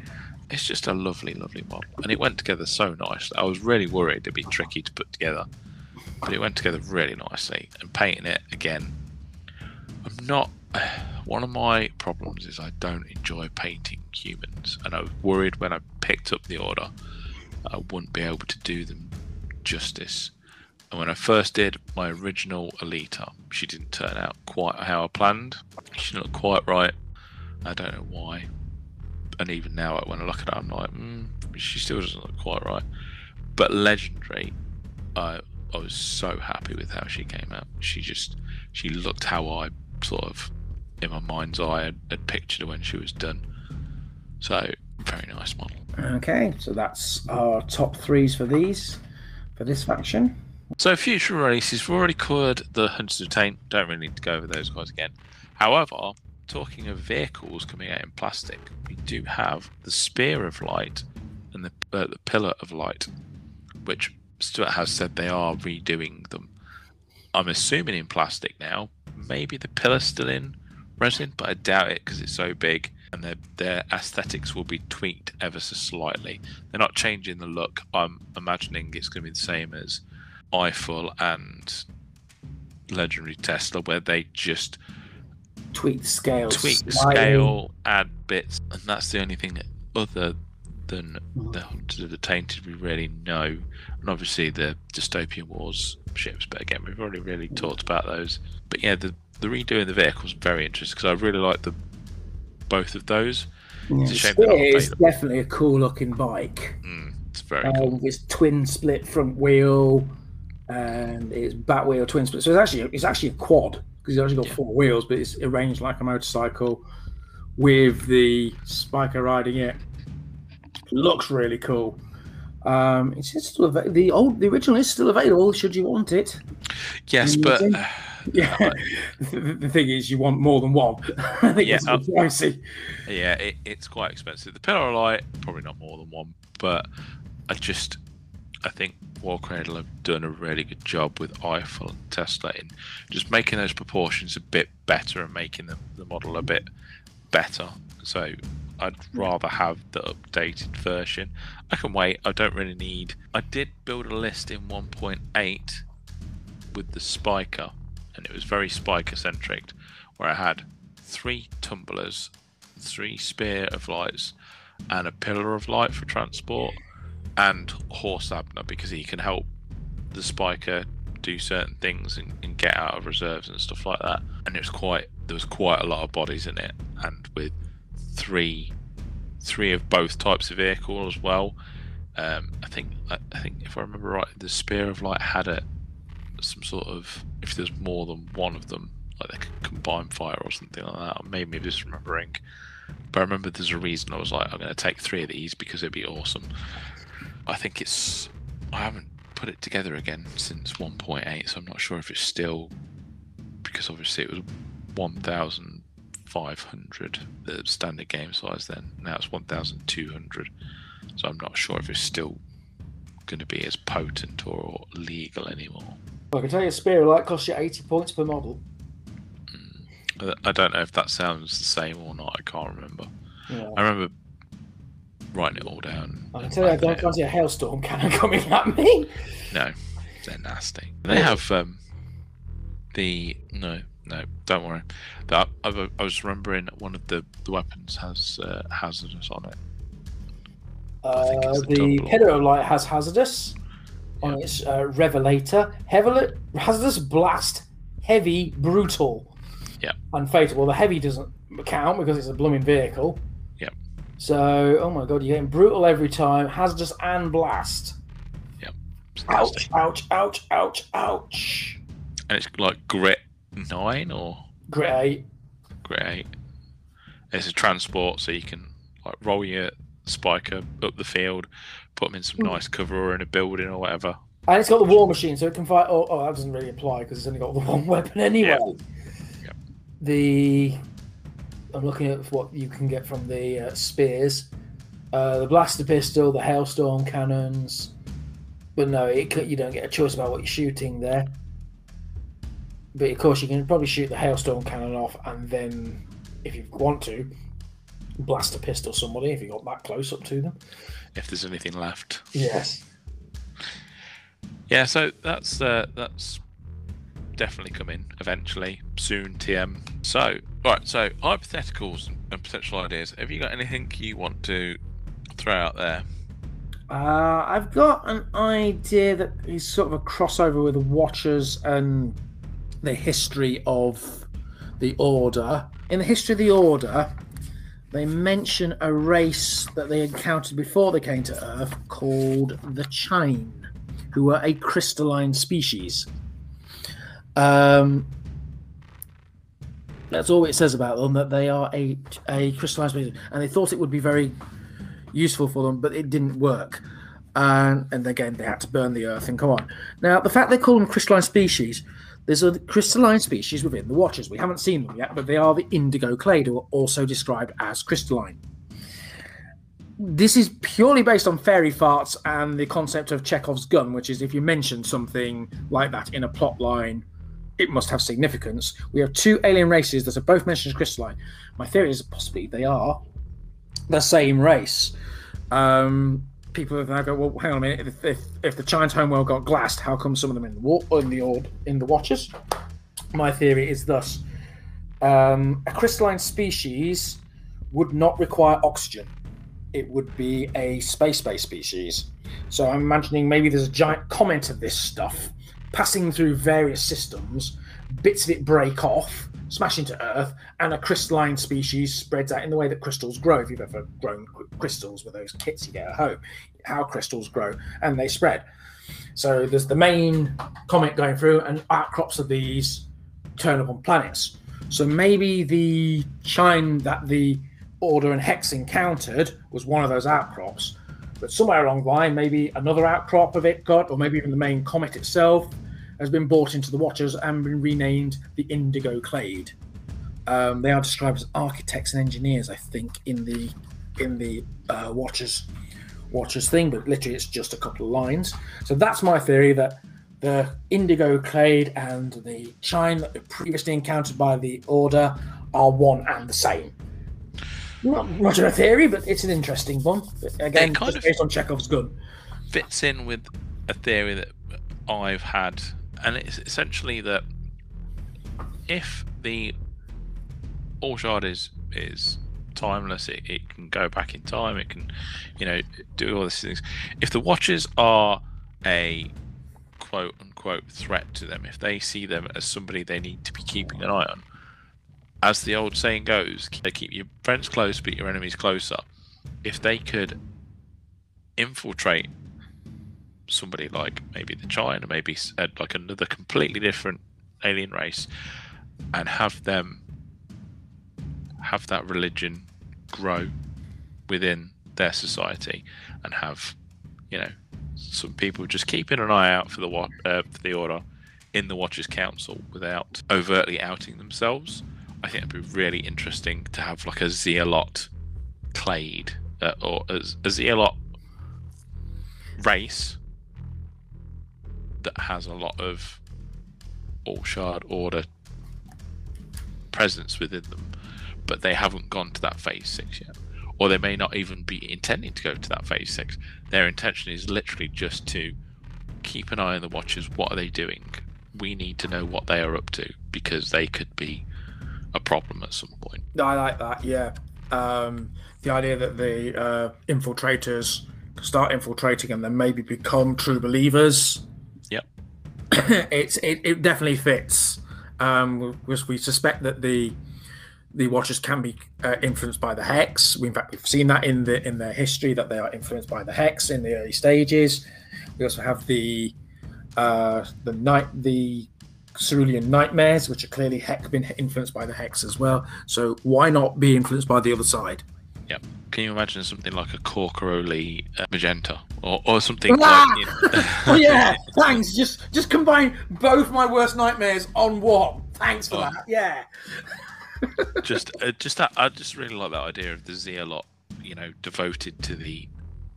It's just a lovely, lovely model, and it went together so nicely. I was really worried it'd be tricky to put together, but it went together really nicely. And painting it again, I'm not. <sighs> One of my problems is I don't enjoy painting humans, and I was worried when I picked up the order I wouldn't be able to do them justice. And when I first did my original Elita, she didn't turn out quite how I planned. She didn't look quite right. I don't know why and even now when I look at her, I'm like, mm, she still doesn't look quite right. But legendary, I I was so happy with how she came out. She just she looked how I sort of in my mind's eye had, had pictured her when she was done. So very nice model. Okay, so that's our top threes for these for this faction. So future releases, we've already covered the Hunters of Taint. Don't really need to go over those guys again. However, talking of vehicles coming out in plastic, we do have the Spear of Light and the, uh, the Pillar of Light, which Stuart has said they are redoing them. I'm assuming in plastic now. Maybe the pillar's still in resin, but I doubt it because it's so big and their their aesthetics will be tweaked ever so slightly. They're not changing the look. I'm imagining it's going to be the same as Eiffel and Legendary Tesla, where they just tweak scale, tweak scale, add bits, and that's the only thing other than mm. the Hunters of the Tainted we really know. And obviously the Dystopian Wars ships, but again, we've already really mm. talked about those. But yeah, the the redoing the vehicles very interesting because I really like the both of those. Yeah, it's a shame it's definitely a cool looking bike. Mm, it's very um, cool. It's twin split front wheel, and it's bat wheel twin split. So it's actually it's actually a quad because it's actually got four wheels, but it's arranged like a motorcycle with the spiker riding it. Looks really cool. Um, it's still av- the old, the original is still available. Should you want it? Yes, but yeah, <laughs> the, thing is, you want more than one. <laughs> I think yeah, it's uh, pricey. Yeah, it, it's quite expensive. The Pillar Light, probably not more than one, but I just, I think Warcradle have done a really good job with Eiffel and Tesla in just making those proportions a bit better and making the, the model a bit better. So I'd rather have the updated version. I can wait. I don't really need. I did build a list in 1.8 with the spiker, and it was very spiker centric, where I had three tumblers, three spear of lights, and a pillar of light for transport and Horst Abner because he can help the Spiker do certain things and, and, get out of reserves and stuff like that. And it was quite there was quite a lot of bodies in it, and with three three of both types of vehicle as well. Um, I think I think if I remember right, the Spear of Light had it some sort of if there's more than one of them, like they could combine fire or something like that. Maybe I'm just remembering. But I remember there's a reason I was like, I'm going to take three of these because it'd be awesome. I think it's. I haven't put it together again since 1.8, so I'm not sure if it's still because obviously it was 1,500 the standard game size then. Now it's 1,200, so I'm not sure if it's still going to be as potent or legal anymore. Well, I can tell you, a spear light costs you 80 points per model. Mm. I don't know if that sounds the same or not. I can't remember. Yeah. I remember writing it all down. I tell you, I don't fancy a hailstorm cannon <laughs> coming at me. No, they're nasty. They have um, the no, no, don't worry. That I, I was remembering one of the, the weapons has uh, hazardous on it. Uh, the the double. Light has hazardous on Yeah. its uh, revelator. Heavily, hazardous blast, heavy, brutal. Yeah. And fatal. Well, the heavy doesn't count because it's a blooming vehicle. Yep. So, oh my god, you're getting brutal every time, hazardous and blast. It's Ouch, ouch, ouch, ouch, ouch. And it's like grit nine or Great. grit eight. It's a transport, so you can like roll your spiker up the field, put them in some Hmm. nice cover or in a building or whatever. And it's got the war machine, so it can fight. Oh, oh that doesn't really apply because it's only got the <laughs> one weapon anyway. Yep. The I'm looking at what you can get from the uh, spears, uh, the blaster pistol, the hailstorm cannons. But no, it, you don't get a choice about what you're shooting there. But of course, you can probably shoot the hailstorm cannon off, and then, if you want to, blast a pistol somebody if you got that close up to them. If there's anything left. Yes. Yeah, so that's uh, that's definitely coming eventually soon. TM. So right, so hypotheticals and potential ideas. Have you got anything you want to throw out there? Uh, I've got an idea that is sort of a crossover with the Watchers and the history of the Order. In the history of the Order, they mention a race that they encountered before they came to Earth called the Chine, who were a crystalline species. Um, that's all it says about them, that they are a, a crystalline species. And they thought it would be very useful for them, but it didn't work. And, and again, they had to burn the earth and come on. Now, the fact they call them crystalline species, there's a crystalline species within the Watchers. We haven't seen them yet, but they are the indigo clade, who are also described as crystalline. This is purely based on fairy farts and the concept of Chekhov's gun, which is if you mention something like that in a plot line, it must have significance. We have two alien races that are both mentioned as crystalline. My theory is possibly they are the same race. Um, people have now go, well, hang on a minute. If, if, if the Chines homeworld got glassed, how come some of them in the war in the old in the Watchers? My theory is thus: um, a crystalline species would not require oxygen. It would be a space-based species. So I'm imagining maybe there's a giant comment of this stuff passing through various systems. Bits of it break off, smash into Earth, and a crystalline species spreads out in the way that crystals grow. If you've ever grown crystals with those kits you get at home, how crystals grow and they spread. So there's the main comet going through, and outcrops of these turn up on planets. So maybe the Chine that the Order and Hex encountered was one of those outcrops. But somewhere along the line, maybe another outcrop of it got, or maybe even the main comet itself has been brought into the Watchers and been renamed the Indigo Clade. Um, they are described as architects and engineers, I think, in the in the uh, Watchers Watchers thing, but literally it's just a couple of lines. So that's my theory that the Indigo Clade and the Chine that were previously encountered by the Order are one and the same. Not much of a theory, but it's an interesting one. But again, kind of- based on Chekhov's gun. Fits in with a theory that I've had, and it's essentially that if the All Shard is is timeless, it, it can go back in time, it can, you know, do all these things. If the Watchers are a quote unquote threat to them, if they see them as somebody they need to be keeping an eye on, as the old saying goes, keep your friends close but your enemies closer. If they could infiltrate somebody like maybe the China, maybe uh, like another completely different alien race, and have them have that religion grow within their society, and have you know some people just keeping an eye out for the uh, for the order in the Watchers Council without overtly outing themselves. I think it'd be really interesting to have like a Zealot clade uh, or a, a Zealot race that has a lot of All Shard Order presence within them, but they haven't gone to that phase six yet, or they may not even be intending to go to that phase six. Their intention is literally just to keep an eye on the Watchers. What are they doing? We need to know what they are up to because they could be a problem at some point. I like that. Yeah, um, the idea that the uh, infiltrators start infiltrating and then maybe become true believers. Yep. <coughs> it's it, it definitely fits. Um, because we suspect that the the Watchers can be uh, influenced by the hex. We, in fact, we've seen that in the in their history that they are influenced by the hex in the early stages. We also have the uh, the night the cerulean nightmares, which are clearly hex been influenced by the hex as well. So why not be influenced by the other side? Yep. Can you imagine something like a Corcoroli uh, magenta or, or something Ah! like? You know... <laughs> oh yeah, <laughs> thanks. Just just combine both my worst nightmares on one. Thanks for Oh. that. Yeah. <laughs> just uh, just that I just really like that idea of the Zealot, you know, devoted to the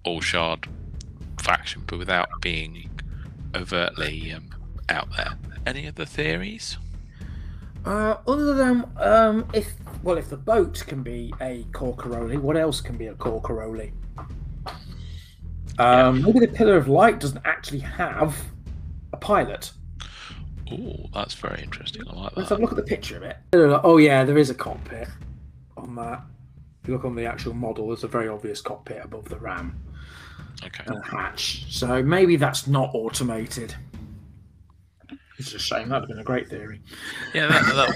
All Shard faction, but without being overtly um, out there. Any other theories? Uh, other than um, if well, if the boat can be a Corcoroli, what else can be a Corcoroli? Um, maybe the Pillar of Light doesn't actually have a pilot. Oh, that's very interesting. I like that. Let's have a look at the picture of it. Oh yeah, there is a cockpit on that. If you look on the actual model, there's a very obvious cockpit above the ram Okay. and a hatch. So maybe that's not automated. It's a shame. That'd have been a great theory. Yeah, that,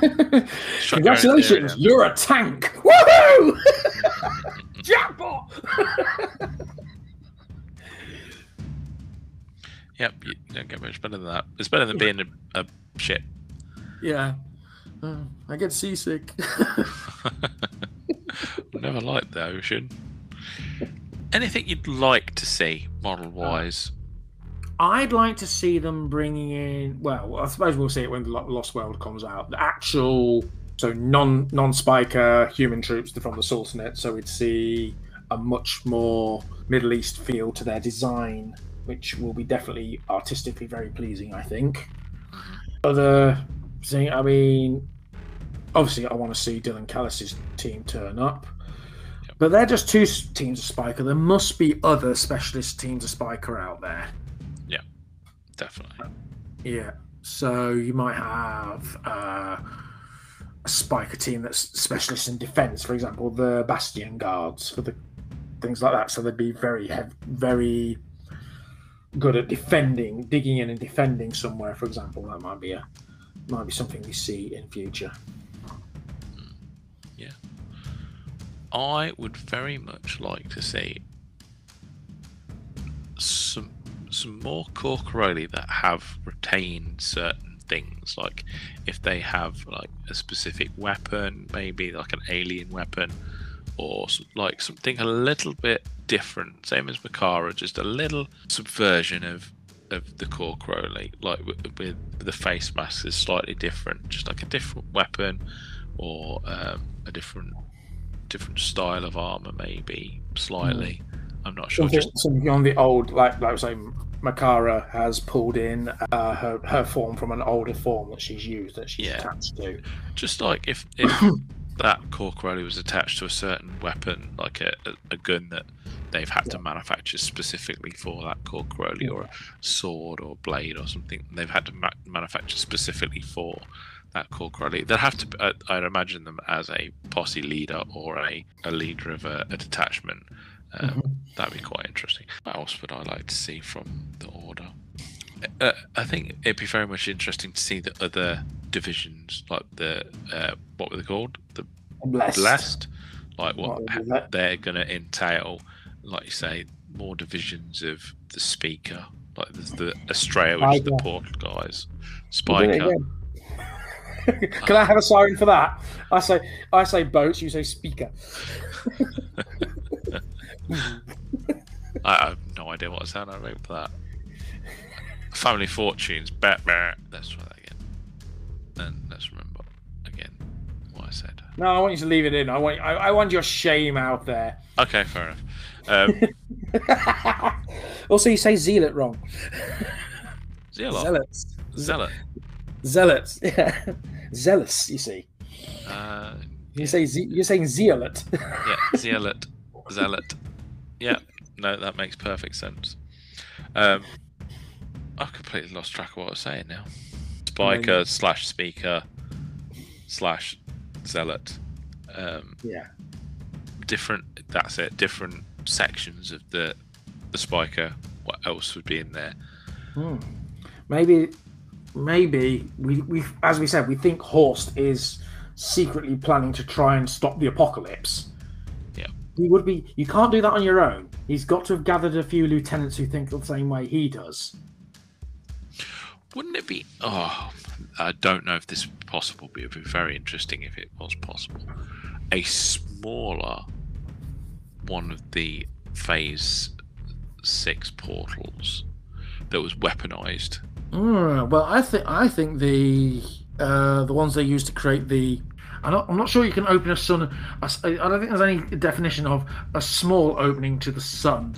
that, <laughs> Shut your own Congratulations, theory you're a tank. Woohoo! <laughs> Jackpot! <laughs> Yep, you don't get much better than that. It's better than being a, a ship. Yeah. Uh, I get seasick. Never liked the ocean. Anything you'd like to see model wise? I'd like to see them bringing in. Well, I suppose we'll see it when the Lost World comes out. The actual, so non non spiker human troops from the Sultanate. So we'd see a much more Middle East feel to their design, which will be definitely artistically very pleasing. I think. Other thing, I mean, obviously, I want to see Dylan Callis's team turn up. But they're just two teams of Spiker. There must be other specialist teams of Spiker out there. Definitely. Yeah. So you might have uh, a Spiker team that's specialist in defense, for example, the Bastion Guards for the things like that. So they'd be very hev- very good at defending, digging in and defending somewhere. For example, that might be a might be something we see in future. Yeah. I would very much like to see some some more Corcoroli that have retained certain things. Like if they have like a specific weapon, maybe like an alien weapon, or like something a little bit different. Same as Makara, just a little subversion of of the Corcoroli. Like with, with the face mask is slightly different, just like a different weapon or um, a different different style of armor, maybe slightly. I'm not sure. Something, Just something on the old, like like I was saying, Makara has pulled in uh, her her form from an older form that she's used that she's Yeah. attached to. just like if <coughs> if that Corcoroli was attached to a certain weapon, like a, a, gun that they've had to manufacture specifically for that Corcoroli, or a sword or blade or something, they've had to ma- manufacture specifically for that Corcoroli. They'd have to. Uh, I'd imagine them as a posse leader or a, a leader of a, a detachment. Um, Mhm. That'd be quite interesting. What else would I like to see from the order? Uh, I think it'd be very much interesting to see the other divisions, like the uh, what were they called? The Blessed. blessed, like what What would ha- that- they're going to entail. Like you say, more divisions of the speaker. Like there's the Australia, which is the portal guys. We'll do it Spiker. <laughs> Can I have a siren for that? I say I say boats, you say speaker. <laughs> <laughs> I, I've no idea what sound I made for that. Family Fortunes. Bat. Let's try that again. And let's remember again what I said. No, I want you to leave it in. I want I, I want your shame out there. Okay, fair enough. Um, <laughs> also, you say zealot wrong. Zealot. Zealots. Zealot. Zealots. <laughs> Yeah. Zealous. You see. Uh, You say ze- you're saying zealot. yeah, zealot. Zealot. Yeah, no, that makes perfect sense. Um, I've completely lost track of what I was saying now. Spiker slash speaker slash zealot. Um, yeah. different. That's it. Different sections of the the spiker. What else would be in there? Hmm. Maybe, maybe we, we, as we said, we think Horst is secretly planning to try and stop the apocalypse. Yeah. He would be. You can't do that on your own. He's got to have gathered a few lieutenants who think the same way he does. Wouldn't it be? Oh, I don't know if this would be possible, but it would be very interesting if it was possible. A smaller one of the Phase Six portals that was weaponized. Mm, well, I think I think the uh, the ones they used to create the. I'm not, I'm not sure you can open a sun. I don't think there's any definition of a small opening to the sun.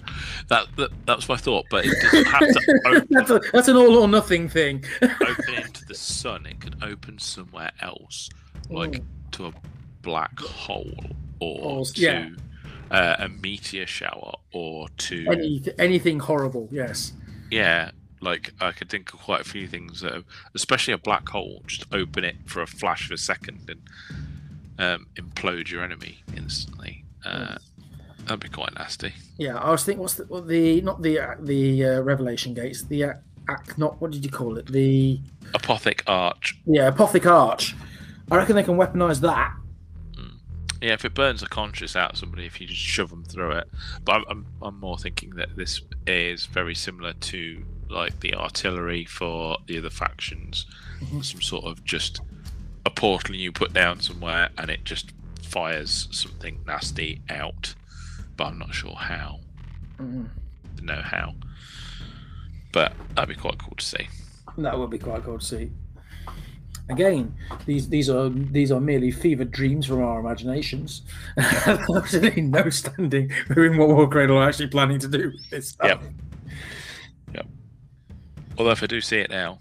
That, that that's my thought, but it doesn't have to <laughs> open, that's, a, that's an all or nothing thing. <laughs> open into the sun. It could open somewhere else, like Mm. to a black hole or Or- to yeah. uh, a meteor shower or to Any, anything horrible, yes. Yeah, like I could think of quite a few things that, especially a black hole, just open it for a flash of a second and um, implode your enemy instantly. Uh, that'd be quite nasty. Yeah, I was thinking, what's the, what the not the uh, the uh, revelation gates, the uh, ac- not what did you call it? The Apothic Arch. yeah, apothic arch. I reckon they can weaponize that. Yeah, if it burns the conscious out of somebody, if you just shove them through it. But I'm, I'm, I'm more thinking that this is very similar to like the artillery for the other factions. Mhm. Some sort of just a portal you put down somewhere and it just fires something nasty out. But I'm not sure how. Mm. to know how. But that'd be quite cool to see. That would be quite cool to see. Again, these these are these are merely fevered dreams from our imaginations. <laughs> Absolutely no standing Who in what Warcradle are actually planning to do. with This stuff. Yep. Although if I do see it now,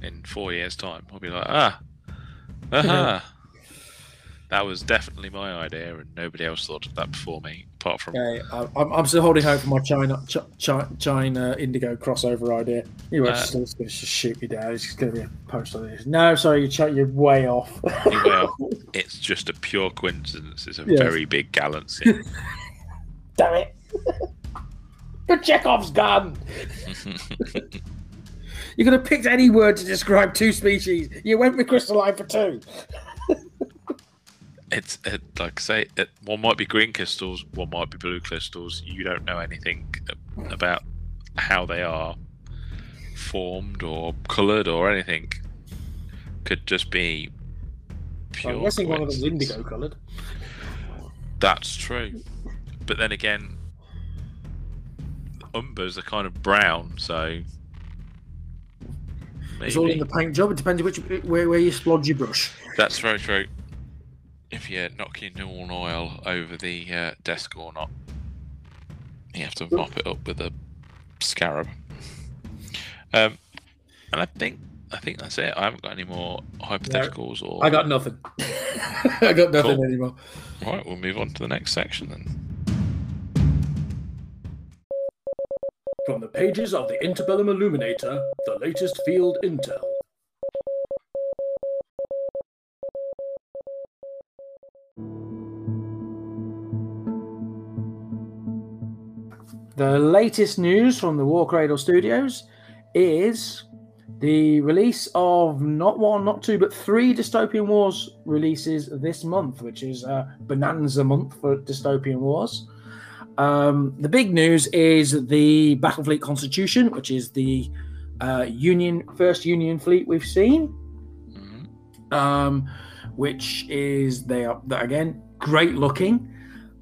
in four years' time, I'll be like, ah, aha. That was definitely my idea, and nobody else thought of that before me, apart from Okay, I- I'm, I'm still holding hope for my China Ch- Ch- China Indigo crossover idea. You Uh, just, just going to shoot me down. It's just going to be a post on this. No, sorry, you ch- you're way off. Well, <laughs> it's just a pure coincidence. It's a Yes. very big galaxy. <laughs> Damn it! <laughs> the Chekhov's gun. You could have picked any word to describe two species. You went with crystalline for two. <laughs> it's it, like I say, it, one might be green crystals, one might be blue crystals. You don't know anything about how they are formed or coloured or anything. Could just be pure. I'm guessing one of them's indigo coloured. That's true, but then again, umbers are kind of brown, so It's all in the paint job. It depends which where, where you splodge your brush. that's very true. If you knock your Nuln Oil over the uh, desk or not, you have to mop it up with a scarab. Um, and I think I think that's it. I haven't got any more hypotheticals or. I got nothing. <laughs> I got nothing Cool. anymore. Right, we'll move on to the next section then. Pages of the Interbellum Illuminator, the latest field intel. The latest news from the Warcradle Studios is the release of not one, not two, but three Dystopian Wars releases this month, which is uh, Bonanza month for Dystopian Wars. Um, the big news is the Battlefleet Constitution, which is the uh, Union first Union fleet we've seen, Mhm. um, which is they are again great looking.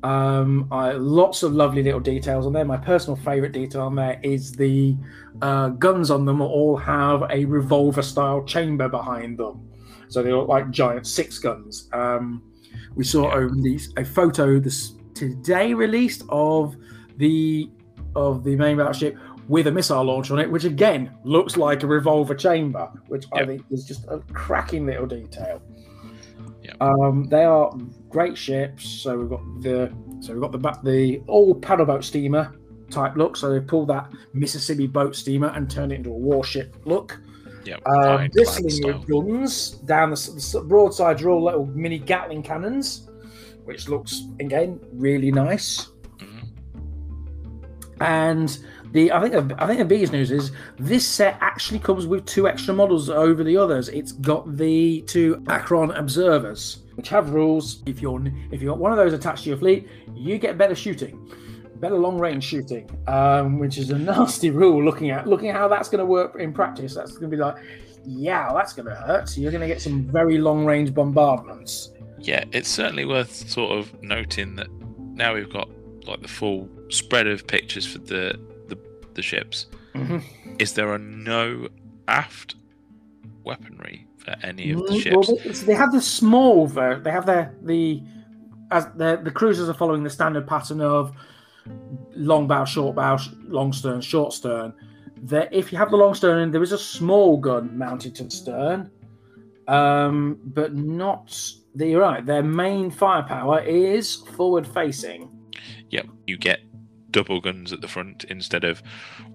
Um, I, lots of lovely little details on there. My personal favorite detail on there is the uh, guns on them all have a revolver style chamber behind them. So they look like giant six guns. Um, we saw Yeah. over these a photo this today released of the of the main battleship with a missile launch on it, which again looks like a revolver chamber, which I think is just a cracking little detail. Yep. Um, they are great ships. So we've got the so we've got the the old paddleboat steamer type look. So they pulled that Mississippi boat steamer and turned it into a warship look. Yeah, Um, bristling with guns down the, the broadsides are all little mini Gatling cannons, which looks again really nice. Mhm. And the I think the- I think the biggest news is this set actually comes with two extra models over the others. It's got the two Akron observers, which have rules. If you're if you've got one of those attached to your fleet, you get better shooting, better long range shooting, um, which is a <laughs> nasty rule. Looking at looking at how that's going to work in practice, that's going to be like, yeah, that's going to hurt. You're going to get some very long range bombardments. Yeah, it's certainly worth sort of noting that now we've got like the full spread of pictures for the the, the ships. Mhm. Is there are no aft weaponry for any of the ships? Well, they, so they have the small ver- They have their the as the the cruisers are following the standard pattern of long bow, short bow, long stern, short stern. That if you have the long stern, there is a small gun mounted to the stern, um, but not. The- You're right. Their main firepower is forward facing. Yep, you get double guns at the front instead of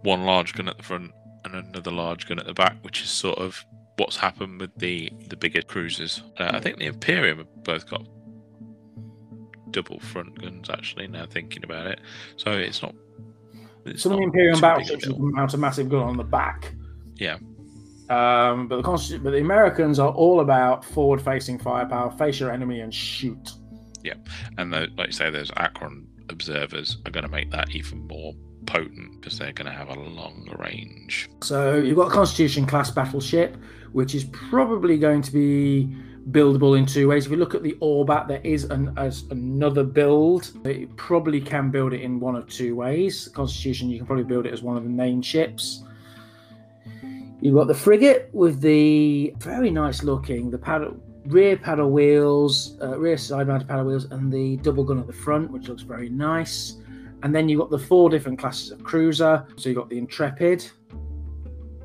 one large gun at the front and another large gun at the back, which is sort of what's happened with the the bigger cruisers. Uh, I think the Imperium have both got double front guns actually. Now thinking about it, so it's not. It's Some of the Imperium battleships mount a massive gun on the back. Yeah. Um, but the Constitu- but the Americans are all about forward-facing firepower, face your enemy and shoot. Yeah. And the, like you say, those Akron observers are going to make that even more potent because they're going to have a long range. So you've got a Constitution class battleship, which is probably going to be buildable in two ways. If you look at the Orbat, there is an, as another build. You probably can build it in one of two ways. Constitution, you can probably build it as one of the main ships. You've got the frigate with the very nice looking the paddle rear paddle wheels, uh, rear side mounted paddle wheels, and the double gun at the front, which looks very nice. And then you've got the four different classes of cruiser. So you've got the Intrepid,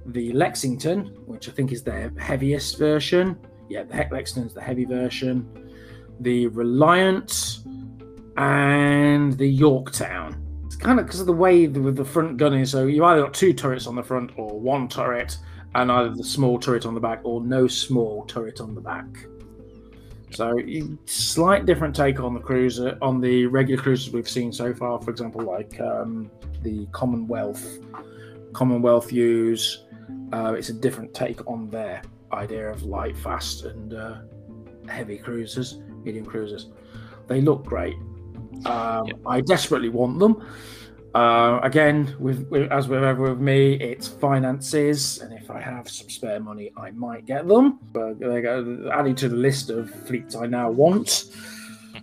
the Lexington, which I think is their heaviest version. Yeah, the Heck Lexington's the heavy version. The Reliant and the Yorktown. Kind of because of the way with the front gun is. So you either got two turrets on the front or one turret, and either the small turret on the back or no small turret on the back. So you, slight different take on the cruiser on the regular cruisers we've seen so far. For example, like um, the Commonwealth. Commonwealth use. Uh, it's a different take on their idea of light, fast, and uh, heavy cruisers, medium cruisers. They look great. Um, Yeah. I desperately want them. Uh, again, with, with as with ever with me, it's finances, and if I have some spare money, I might get them. But they go adding to the list of fleets I now want,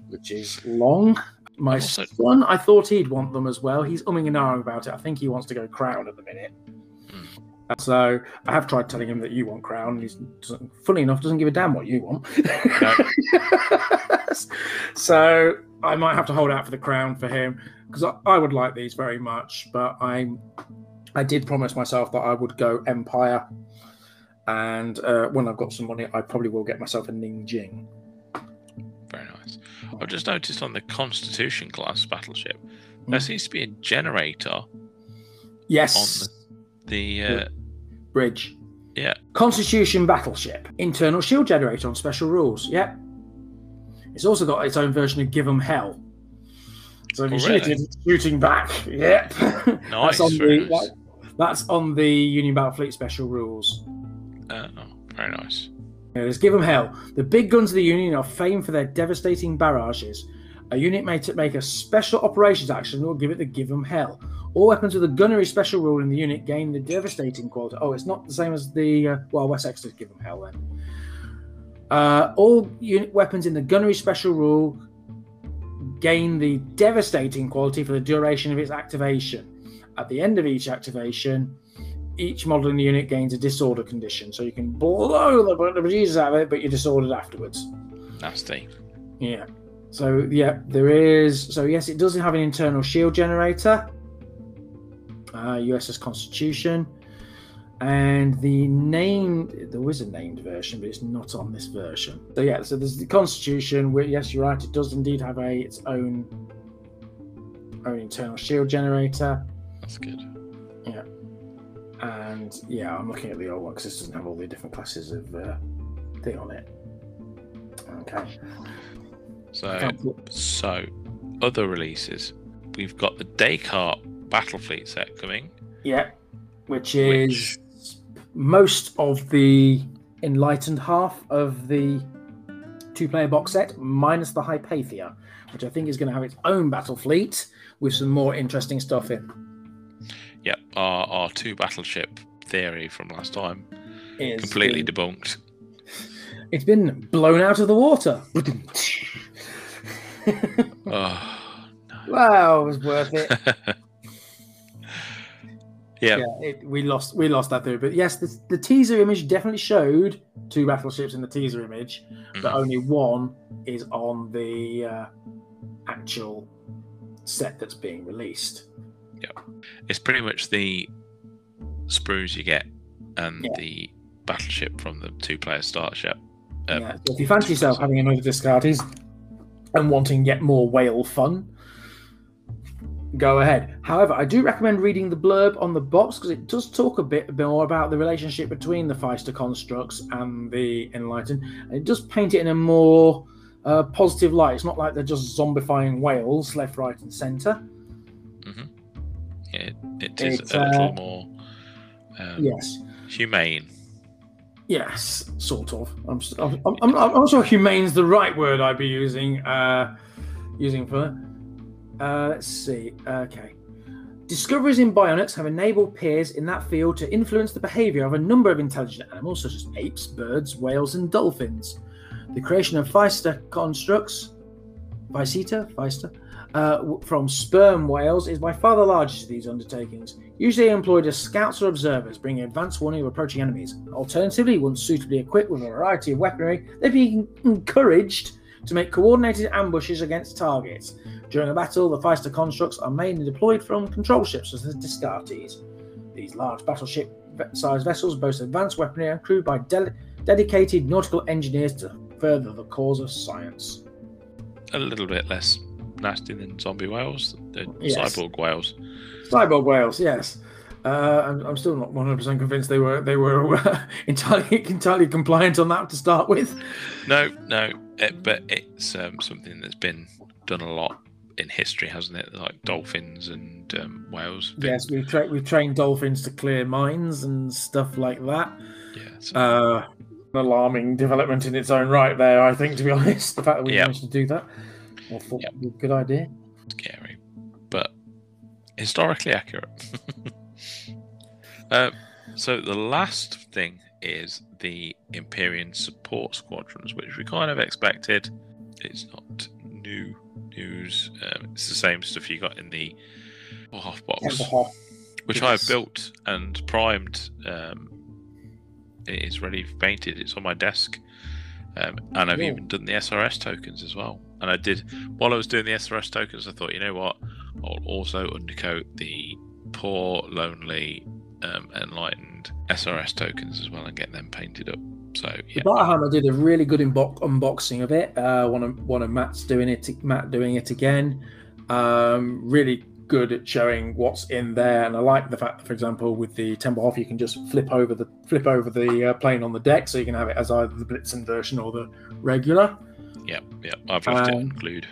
which is long. My Also- son, I thought he'd want them as well. He's umming and ahhing about it. I think he wants to go Crown at the minute. So I have tried telling him that you want Crown. and He's doesn't- funny enough doesn't give a damn what you want. <laughs> so I might have to hold out for the Crown for him because I, I would like these very much. But I I did promise myself that I would go Empire, and uh, when I've got some money, I probably will get myself a Ningjing. Very nice. I've just noticed on the Constitution class battleship, there Mm. seems to be a generator Yes, on the, the uh, bridge. yeah. Constitution battleship. Internal shield generator on special rules. Yep. It's also got its own version of Give 'em Hell. So if Oh, you shoot really? it, shooting back. <laughs> Yep. Nice, that's on the nice. that- that's on the Union Battlefleet special rules. Uh, oh, very nice. Yeah, There's Give 'em Hell. The big guns of the Union are famed for their devastating barrages. A unit may t- make a special operations action or give it the Give 'em Hell. All weapons with a gunnery special rule in the unit gain the devastating quality. Oh, it's not the same as the uh, well, Wessex does Give 'em Hell then. Uh, all unit weapons in the gunnery special rule gain the devastating quality for the duration of its activation. At the end of each activation, each model in the unit gains a disorder condition. So you can blow the, the out of it, but you're disordered afterwards. Nasty. Yeah. So yeah, there is. So yes, it does have an internal shield generator. Uh, USS Constitution, and the name there was a named version, but it's not on this version. So yeah, so there's the Constitution. Where yes, you're right, it does indeed have a its own own internal shield generator. That's good. Yeah. And yeah, I'm looking at the old one because this doesn't have all the different classes of uh, thing on it. Okay. So, put- so other releases. We've got the Descartes Battle Fleet set coming. Yeah, which is most of the enlightened half of the two-player box set, minus the Hypatia, which I think is going to have its own battle fleet with some more interesting stuff in. Yep, our, our two battleship theory from last time Is completely the- debunked. it's been blown out of the water. <laughs> Ah, oh, wow, it was worth it. <laughs> yeah, yeah, it, we lost we lost that theory. But yes, the, the teaser image definitely showed two battleships in the teaser image, but Mhm. only one is on the uh, actual set that's being released. Yeah, it's pretty much the sprues you get and Yeah. the battleship from the two-player starship. Um, yeah. So if you fancy yourself having another Descartes and wanting yet more whale fun, go ahead. However, I do recommend reading the blurb on the box because it does talk a bit more about the relationship between the Physeter constructs and the Enlightened, and it does paint it in a more uh, positive light. It's not like they're just zombifying whales left, right, and centre. it, it is It's, a little uh, more um, Yes. humane. Yes, sort of. I'm, I'm, I'm, I'm not sure humane's the right word I'd be using. Uh, using for. Uh, let's see. Okay. Discoveries in bionics have enabled peers in that field to influence the behavior of a number of intelligent animals, such as apes, birds, whales, and dolphins. The creation of Physeter constructs, Feiceta, Physeter, uh, from sperm whales is by far the largest of these undertakings. Usually employed as scouts or observers, bringing advance warning of approaching enemies. Alternatively, once suitably equipped with a variety of weaponry, they'd be encouraged to make coordinated ambushes against targets. During a battle, the Physeter constructs are mainly deployed from control ships as the Descartes. These large battleship-sized vessels boast advanced weaponry and crewed by de- dedicated nautical engineers to further the cause of science. A little bit less nasty than zombie whales, the Yes. cyborg whales. Cyborg whales, yes. Uh, I'm, I'm still not 100 percent convinced they were they were <laughs> entirely entirely compliant on that to start with. No, no, it, but it's um, something that's been done a lot in history, hasn't it? Like dolphins and um, whales. Yes, we've tra- we've trained dolphins to clear mines and stuff like that. yeah. So, Uh, an alarming development in its own right there, I think. To be <laughs> honest, the fact that we Yep. managed to do that, I thought Yep. be a good idea. scary, but historically accurate. <laughs> uh, so the last thing is the Imperium support squadrons, which we kind of expected. It's not new news. Um, it's the same stuff you got in the half box, which I've built and primed. Um, it is ready painted. It's on my desk. Um, and I've even done the SRS tokens as well. And I did while I was doing the SRS tokens. I thought, you know what? I'll also undercoat the poor, lonely, um, enlightened SRS tokens as well and get them painted up. So yeah, Barhammer did a really good unboxing of it. Uh, one of one of Matt's doing it. Matt doing it again. Um, really good at showing what's in there, and I like the fact that, for example, with the Temple you can just flip over the flip over the uh, plane on the deck, so you can have it as either the Blitzen version or the regular. yeah, yeah. I've left it Um, unglued.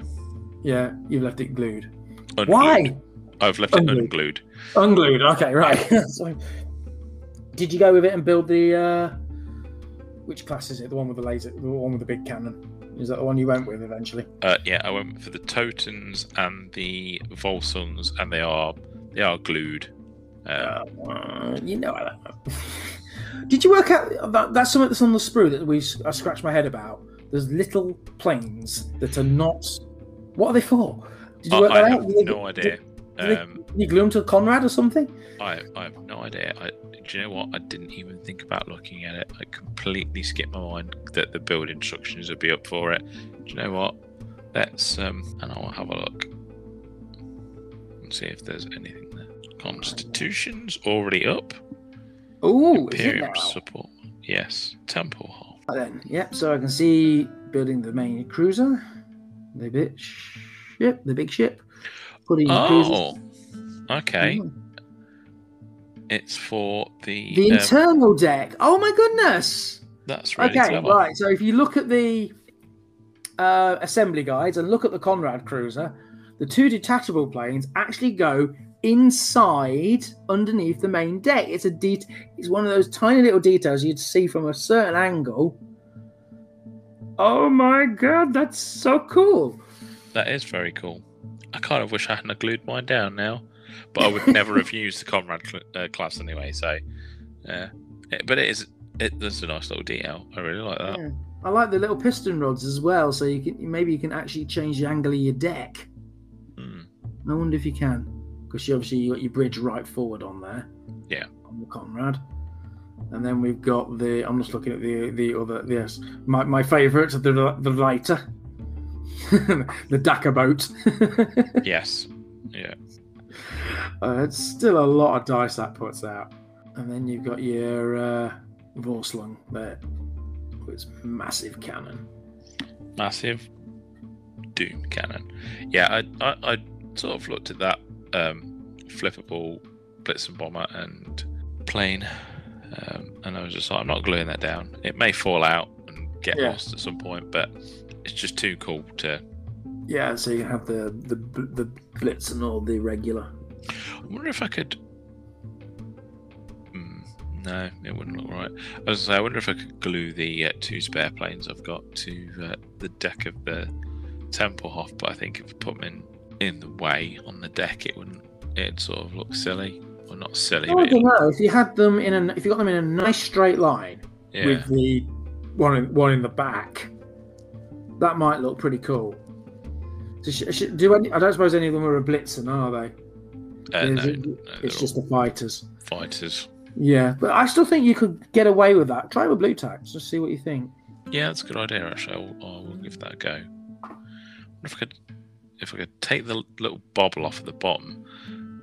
Yeah, you've left it glued. Unglued. Why? I've left it Unglued? unglued. Unglued. Okay, right. <laughs> so, did you go with it and build the? Uh, which class is it? The one with the laser, the one with the big cannon. Is that the one you went with eventually? Uh, yeah, I went for the Totens and the Volsuns, and they are they are glued. Um, Uh, you know, I. <laughs> Did you work out that that's something that's on the sprue that we I scratched my head about? There's little planes that are not What are they for? Did you I, work I that have out? Did no idea. did Um, you glue them to Conrad or something? I, I have no idea. I, do you know what? I didn't even think about looking at it. I completely skipped my mind that the build instructions would be up for it. Do you know what? Let's um, and I'll have a look and see if there's anything there. Constitution's already up. Oh, is it Imperium support. Yes. Temple Hall. Then, yep. So I can see building the main cruiser, the big ship, the big ship, putting. Oh, okay. Mm. It's for the. The um, internal deck. Oh my goodness. that's really okay, clever. right. So if you look at the uh, assembly guides and look at the Conrad cruiser, the two detachable planes actually go inside underneath the main deck. It's a det- It's one of those tiny little details you'd see from a certain angle. Oh my god, that's so cool! That is very cool. I kind of wish I hadn't glued mine down now, but I would never have used the Conrad cl- uh, class anyway. So, yeah, It- but it is. It, that's a nice little detail. I really like that. Yeah. I like the little piston rods as well, so you can maybe you can actually change the angle of your deck. Hmm. I wonder if you can, because you obviously you got your bridge right forward on there. Yeah. On the Conrad, and then we've got the. I'm just looking at the the other. Yes, my my favourite, the the lighter, <laughs> the Dakar boat. <laughs> Yes. Yeah. uh, it's still a lot of dice that puts out, and then you've got your uh, Vorslung there, with its massive cannon. Massive Doom cannon. Yeah, I, I, I sort of looked at that um, flippable and bomber and plane, um, and I was just like, I'm not gluing that down. It may fall out and get Yeah. lost at some point, but it's just too cool to. Yeah, so you can have the the the blitz and all the regular. I wonder if I could. Hmm, no, it wouldn't look right. I was gonna say, I wonder if I could glue the uh, two spare planes I've got to uh, the deck of the Tempelhof, but I think if I put them in in the way on the deck, it wouldn't. It'd sort of look silly, or not silly, I but don't know if you had them in a if you got them in a nice straight line yeah, with the one in, one in the back, that might look pretty cool. So sh- sh- do any, I don't suppose any of them are a blitzen, are they? uh, no, it- no, it's just the fighters. fighters. Yeah, but I still think you could get away with that. Try with Blu Tack. Just see what you think. Yeah, that's a good idea. Actually, I will, I will give that a go. I if I could, if I could take the little bobble off at the bottom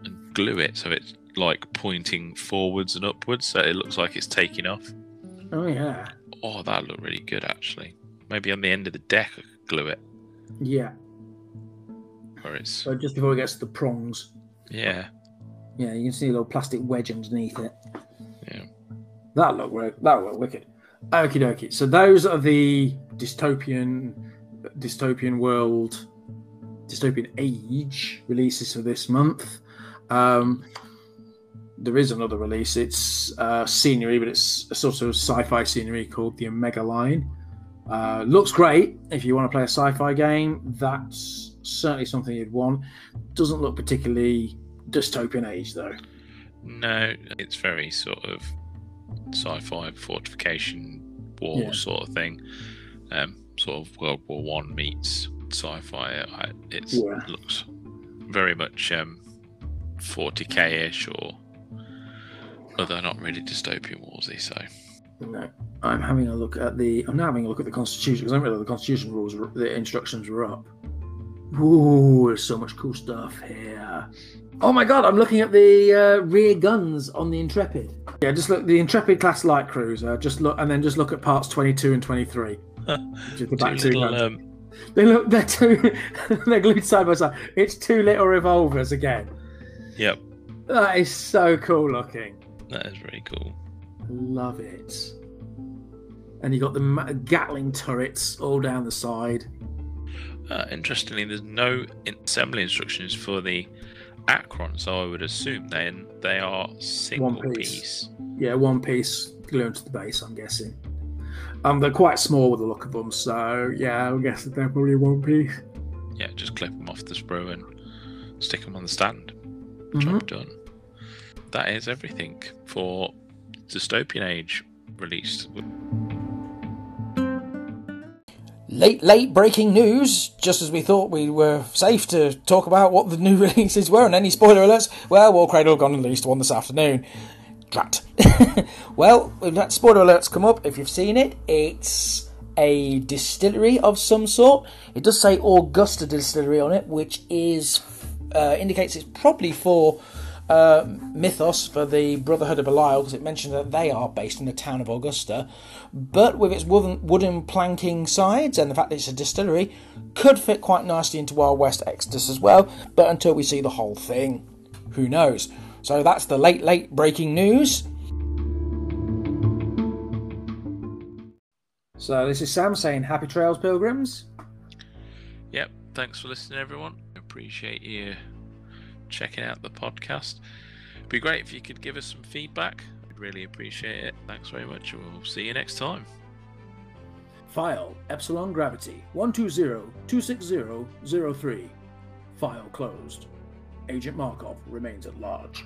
and glue it so it's like pointing forwards and upwards, so it looks like it's taking off. Oh yeah, Oh, that looked really good actually. Maybe on the end of the deck, I could glue it yeah. where it's So just before it gets to the prongs, yeah, yeah, you can see a little plastic wedge underneath it. yeah. That look wi- that look wicked. Okie dokie. So those are the dystopian dystopian world dystopian age releases for this month. Um, there is another release. It's uh, scenery, but it's a sort of sci-fi scenery called the Omega Line. Uh, looks great if you want to play a sci-fi game. That's certainly something you'd want. Doesn't look particularly dystopian age though. No, it's very sort of sci-fi fortification war Yeah. sort of thing. Um, sort of World War One meets sci-fi. I, it's Yeah. looks very much um, 40k-ish, or although not really dystopian warsy. So No, I'm having a look at the. I'm now having a look at the Constitution because I didn't realize the Constitution rules, were, the instructions were up. Ooh, there's so much cool stuff here. Oh my god, I'm looking at the uh, rear guns on the Intrepid. Yeah, just look the Intrepid class light cruiser. Just look, and then just look at parts 22 and 23. <laughs> Which the back two little, guns. um, They look. They're two. <laughs> they're glued side by side. It's two little revolvers again. yep, That is so cool looking. that is really cool. Love it. And you got the Gatling turrets all down the side. Uh, interestingly, there's no assembly instructions for the Akron, so I would assume then they are single piece. piece. Yeah, one piece glued to the base, I'm guessing. Um, they're quite small with the look of them, so yeah, I guess they're probably one piece. Yeah, just clip them off the sprue and stick them on the stand. Mhm. Job done. That is everything for Dystopian Age released. late, late breaking news, just as we thought we were safe to talk about what the new <laughs> releases were and any spoiler alerts. Well, Warcradle got released one this afternoon. Drat. <laughs> well, we've spoiler alerts come up. If you've seen it, it's a distillery of some sort. It does say Augusta Distillery on it, which is uh, indicates it's probably for uh, mythos for the Brotherhood of Belial because it mentions that they are based in the town of Augusta. But with its wooden, wooden planking sides and the fact that it's a distillery, could fit quite nicely into Wild West Exodus as well. But until we see the whole thing, who knows? So that's the late, late breaking news. So this is Sam saying happy trails, pilgrims. Yep. Thanks for listening, everyone. Appreciate you checking out the podcast. It'd be great if you could give us some feedback. We'd really appreciate it. Thanks very much, we'll see you next time. File Epsilon Gravity 120-260-03. File closed. Agent Markov remains at large.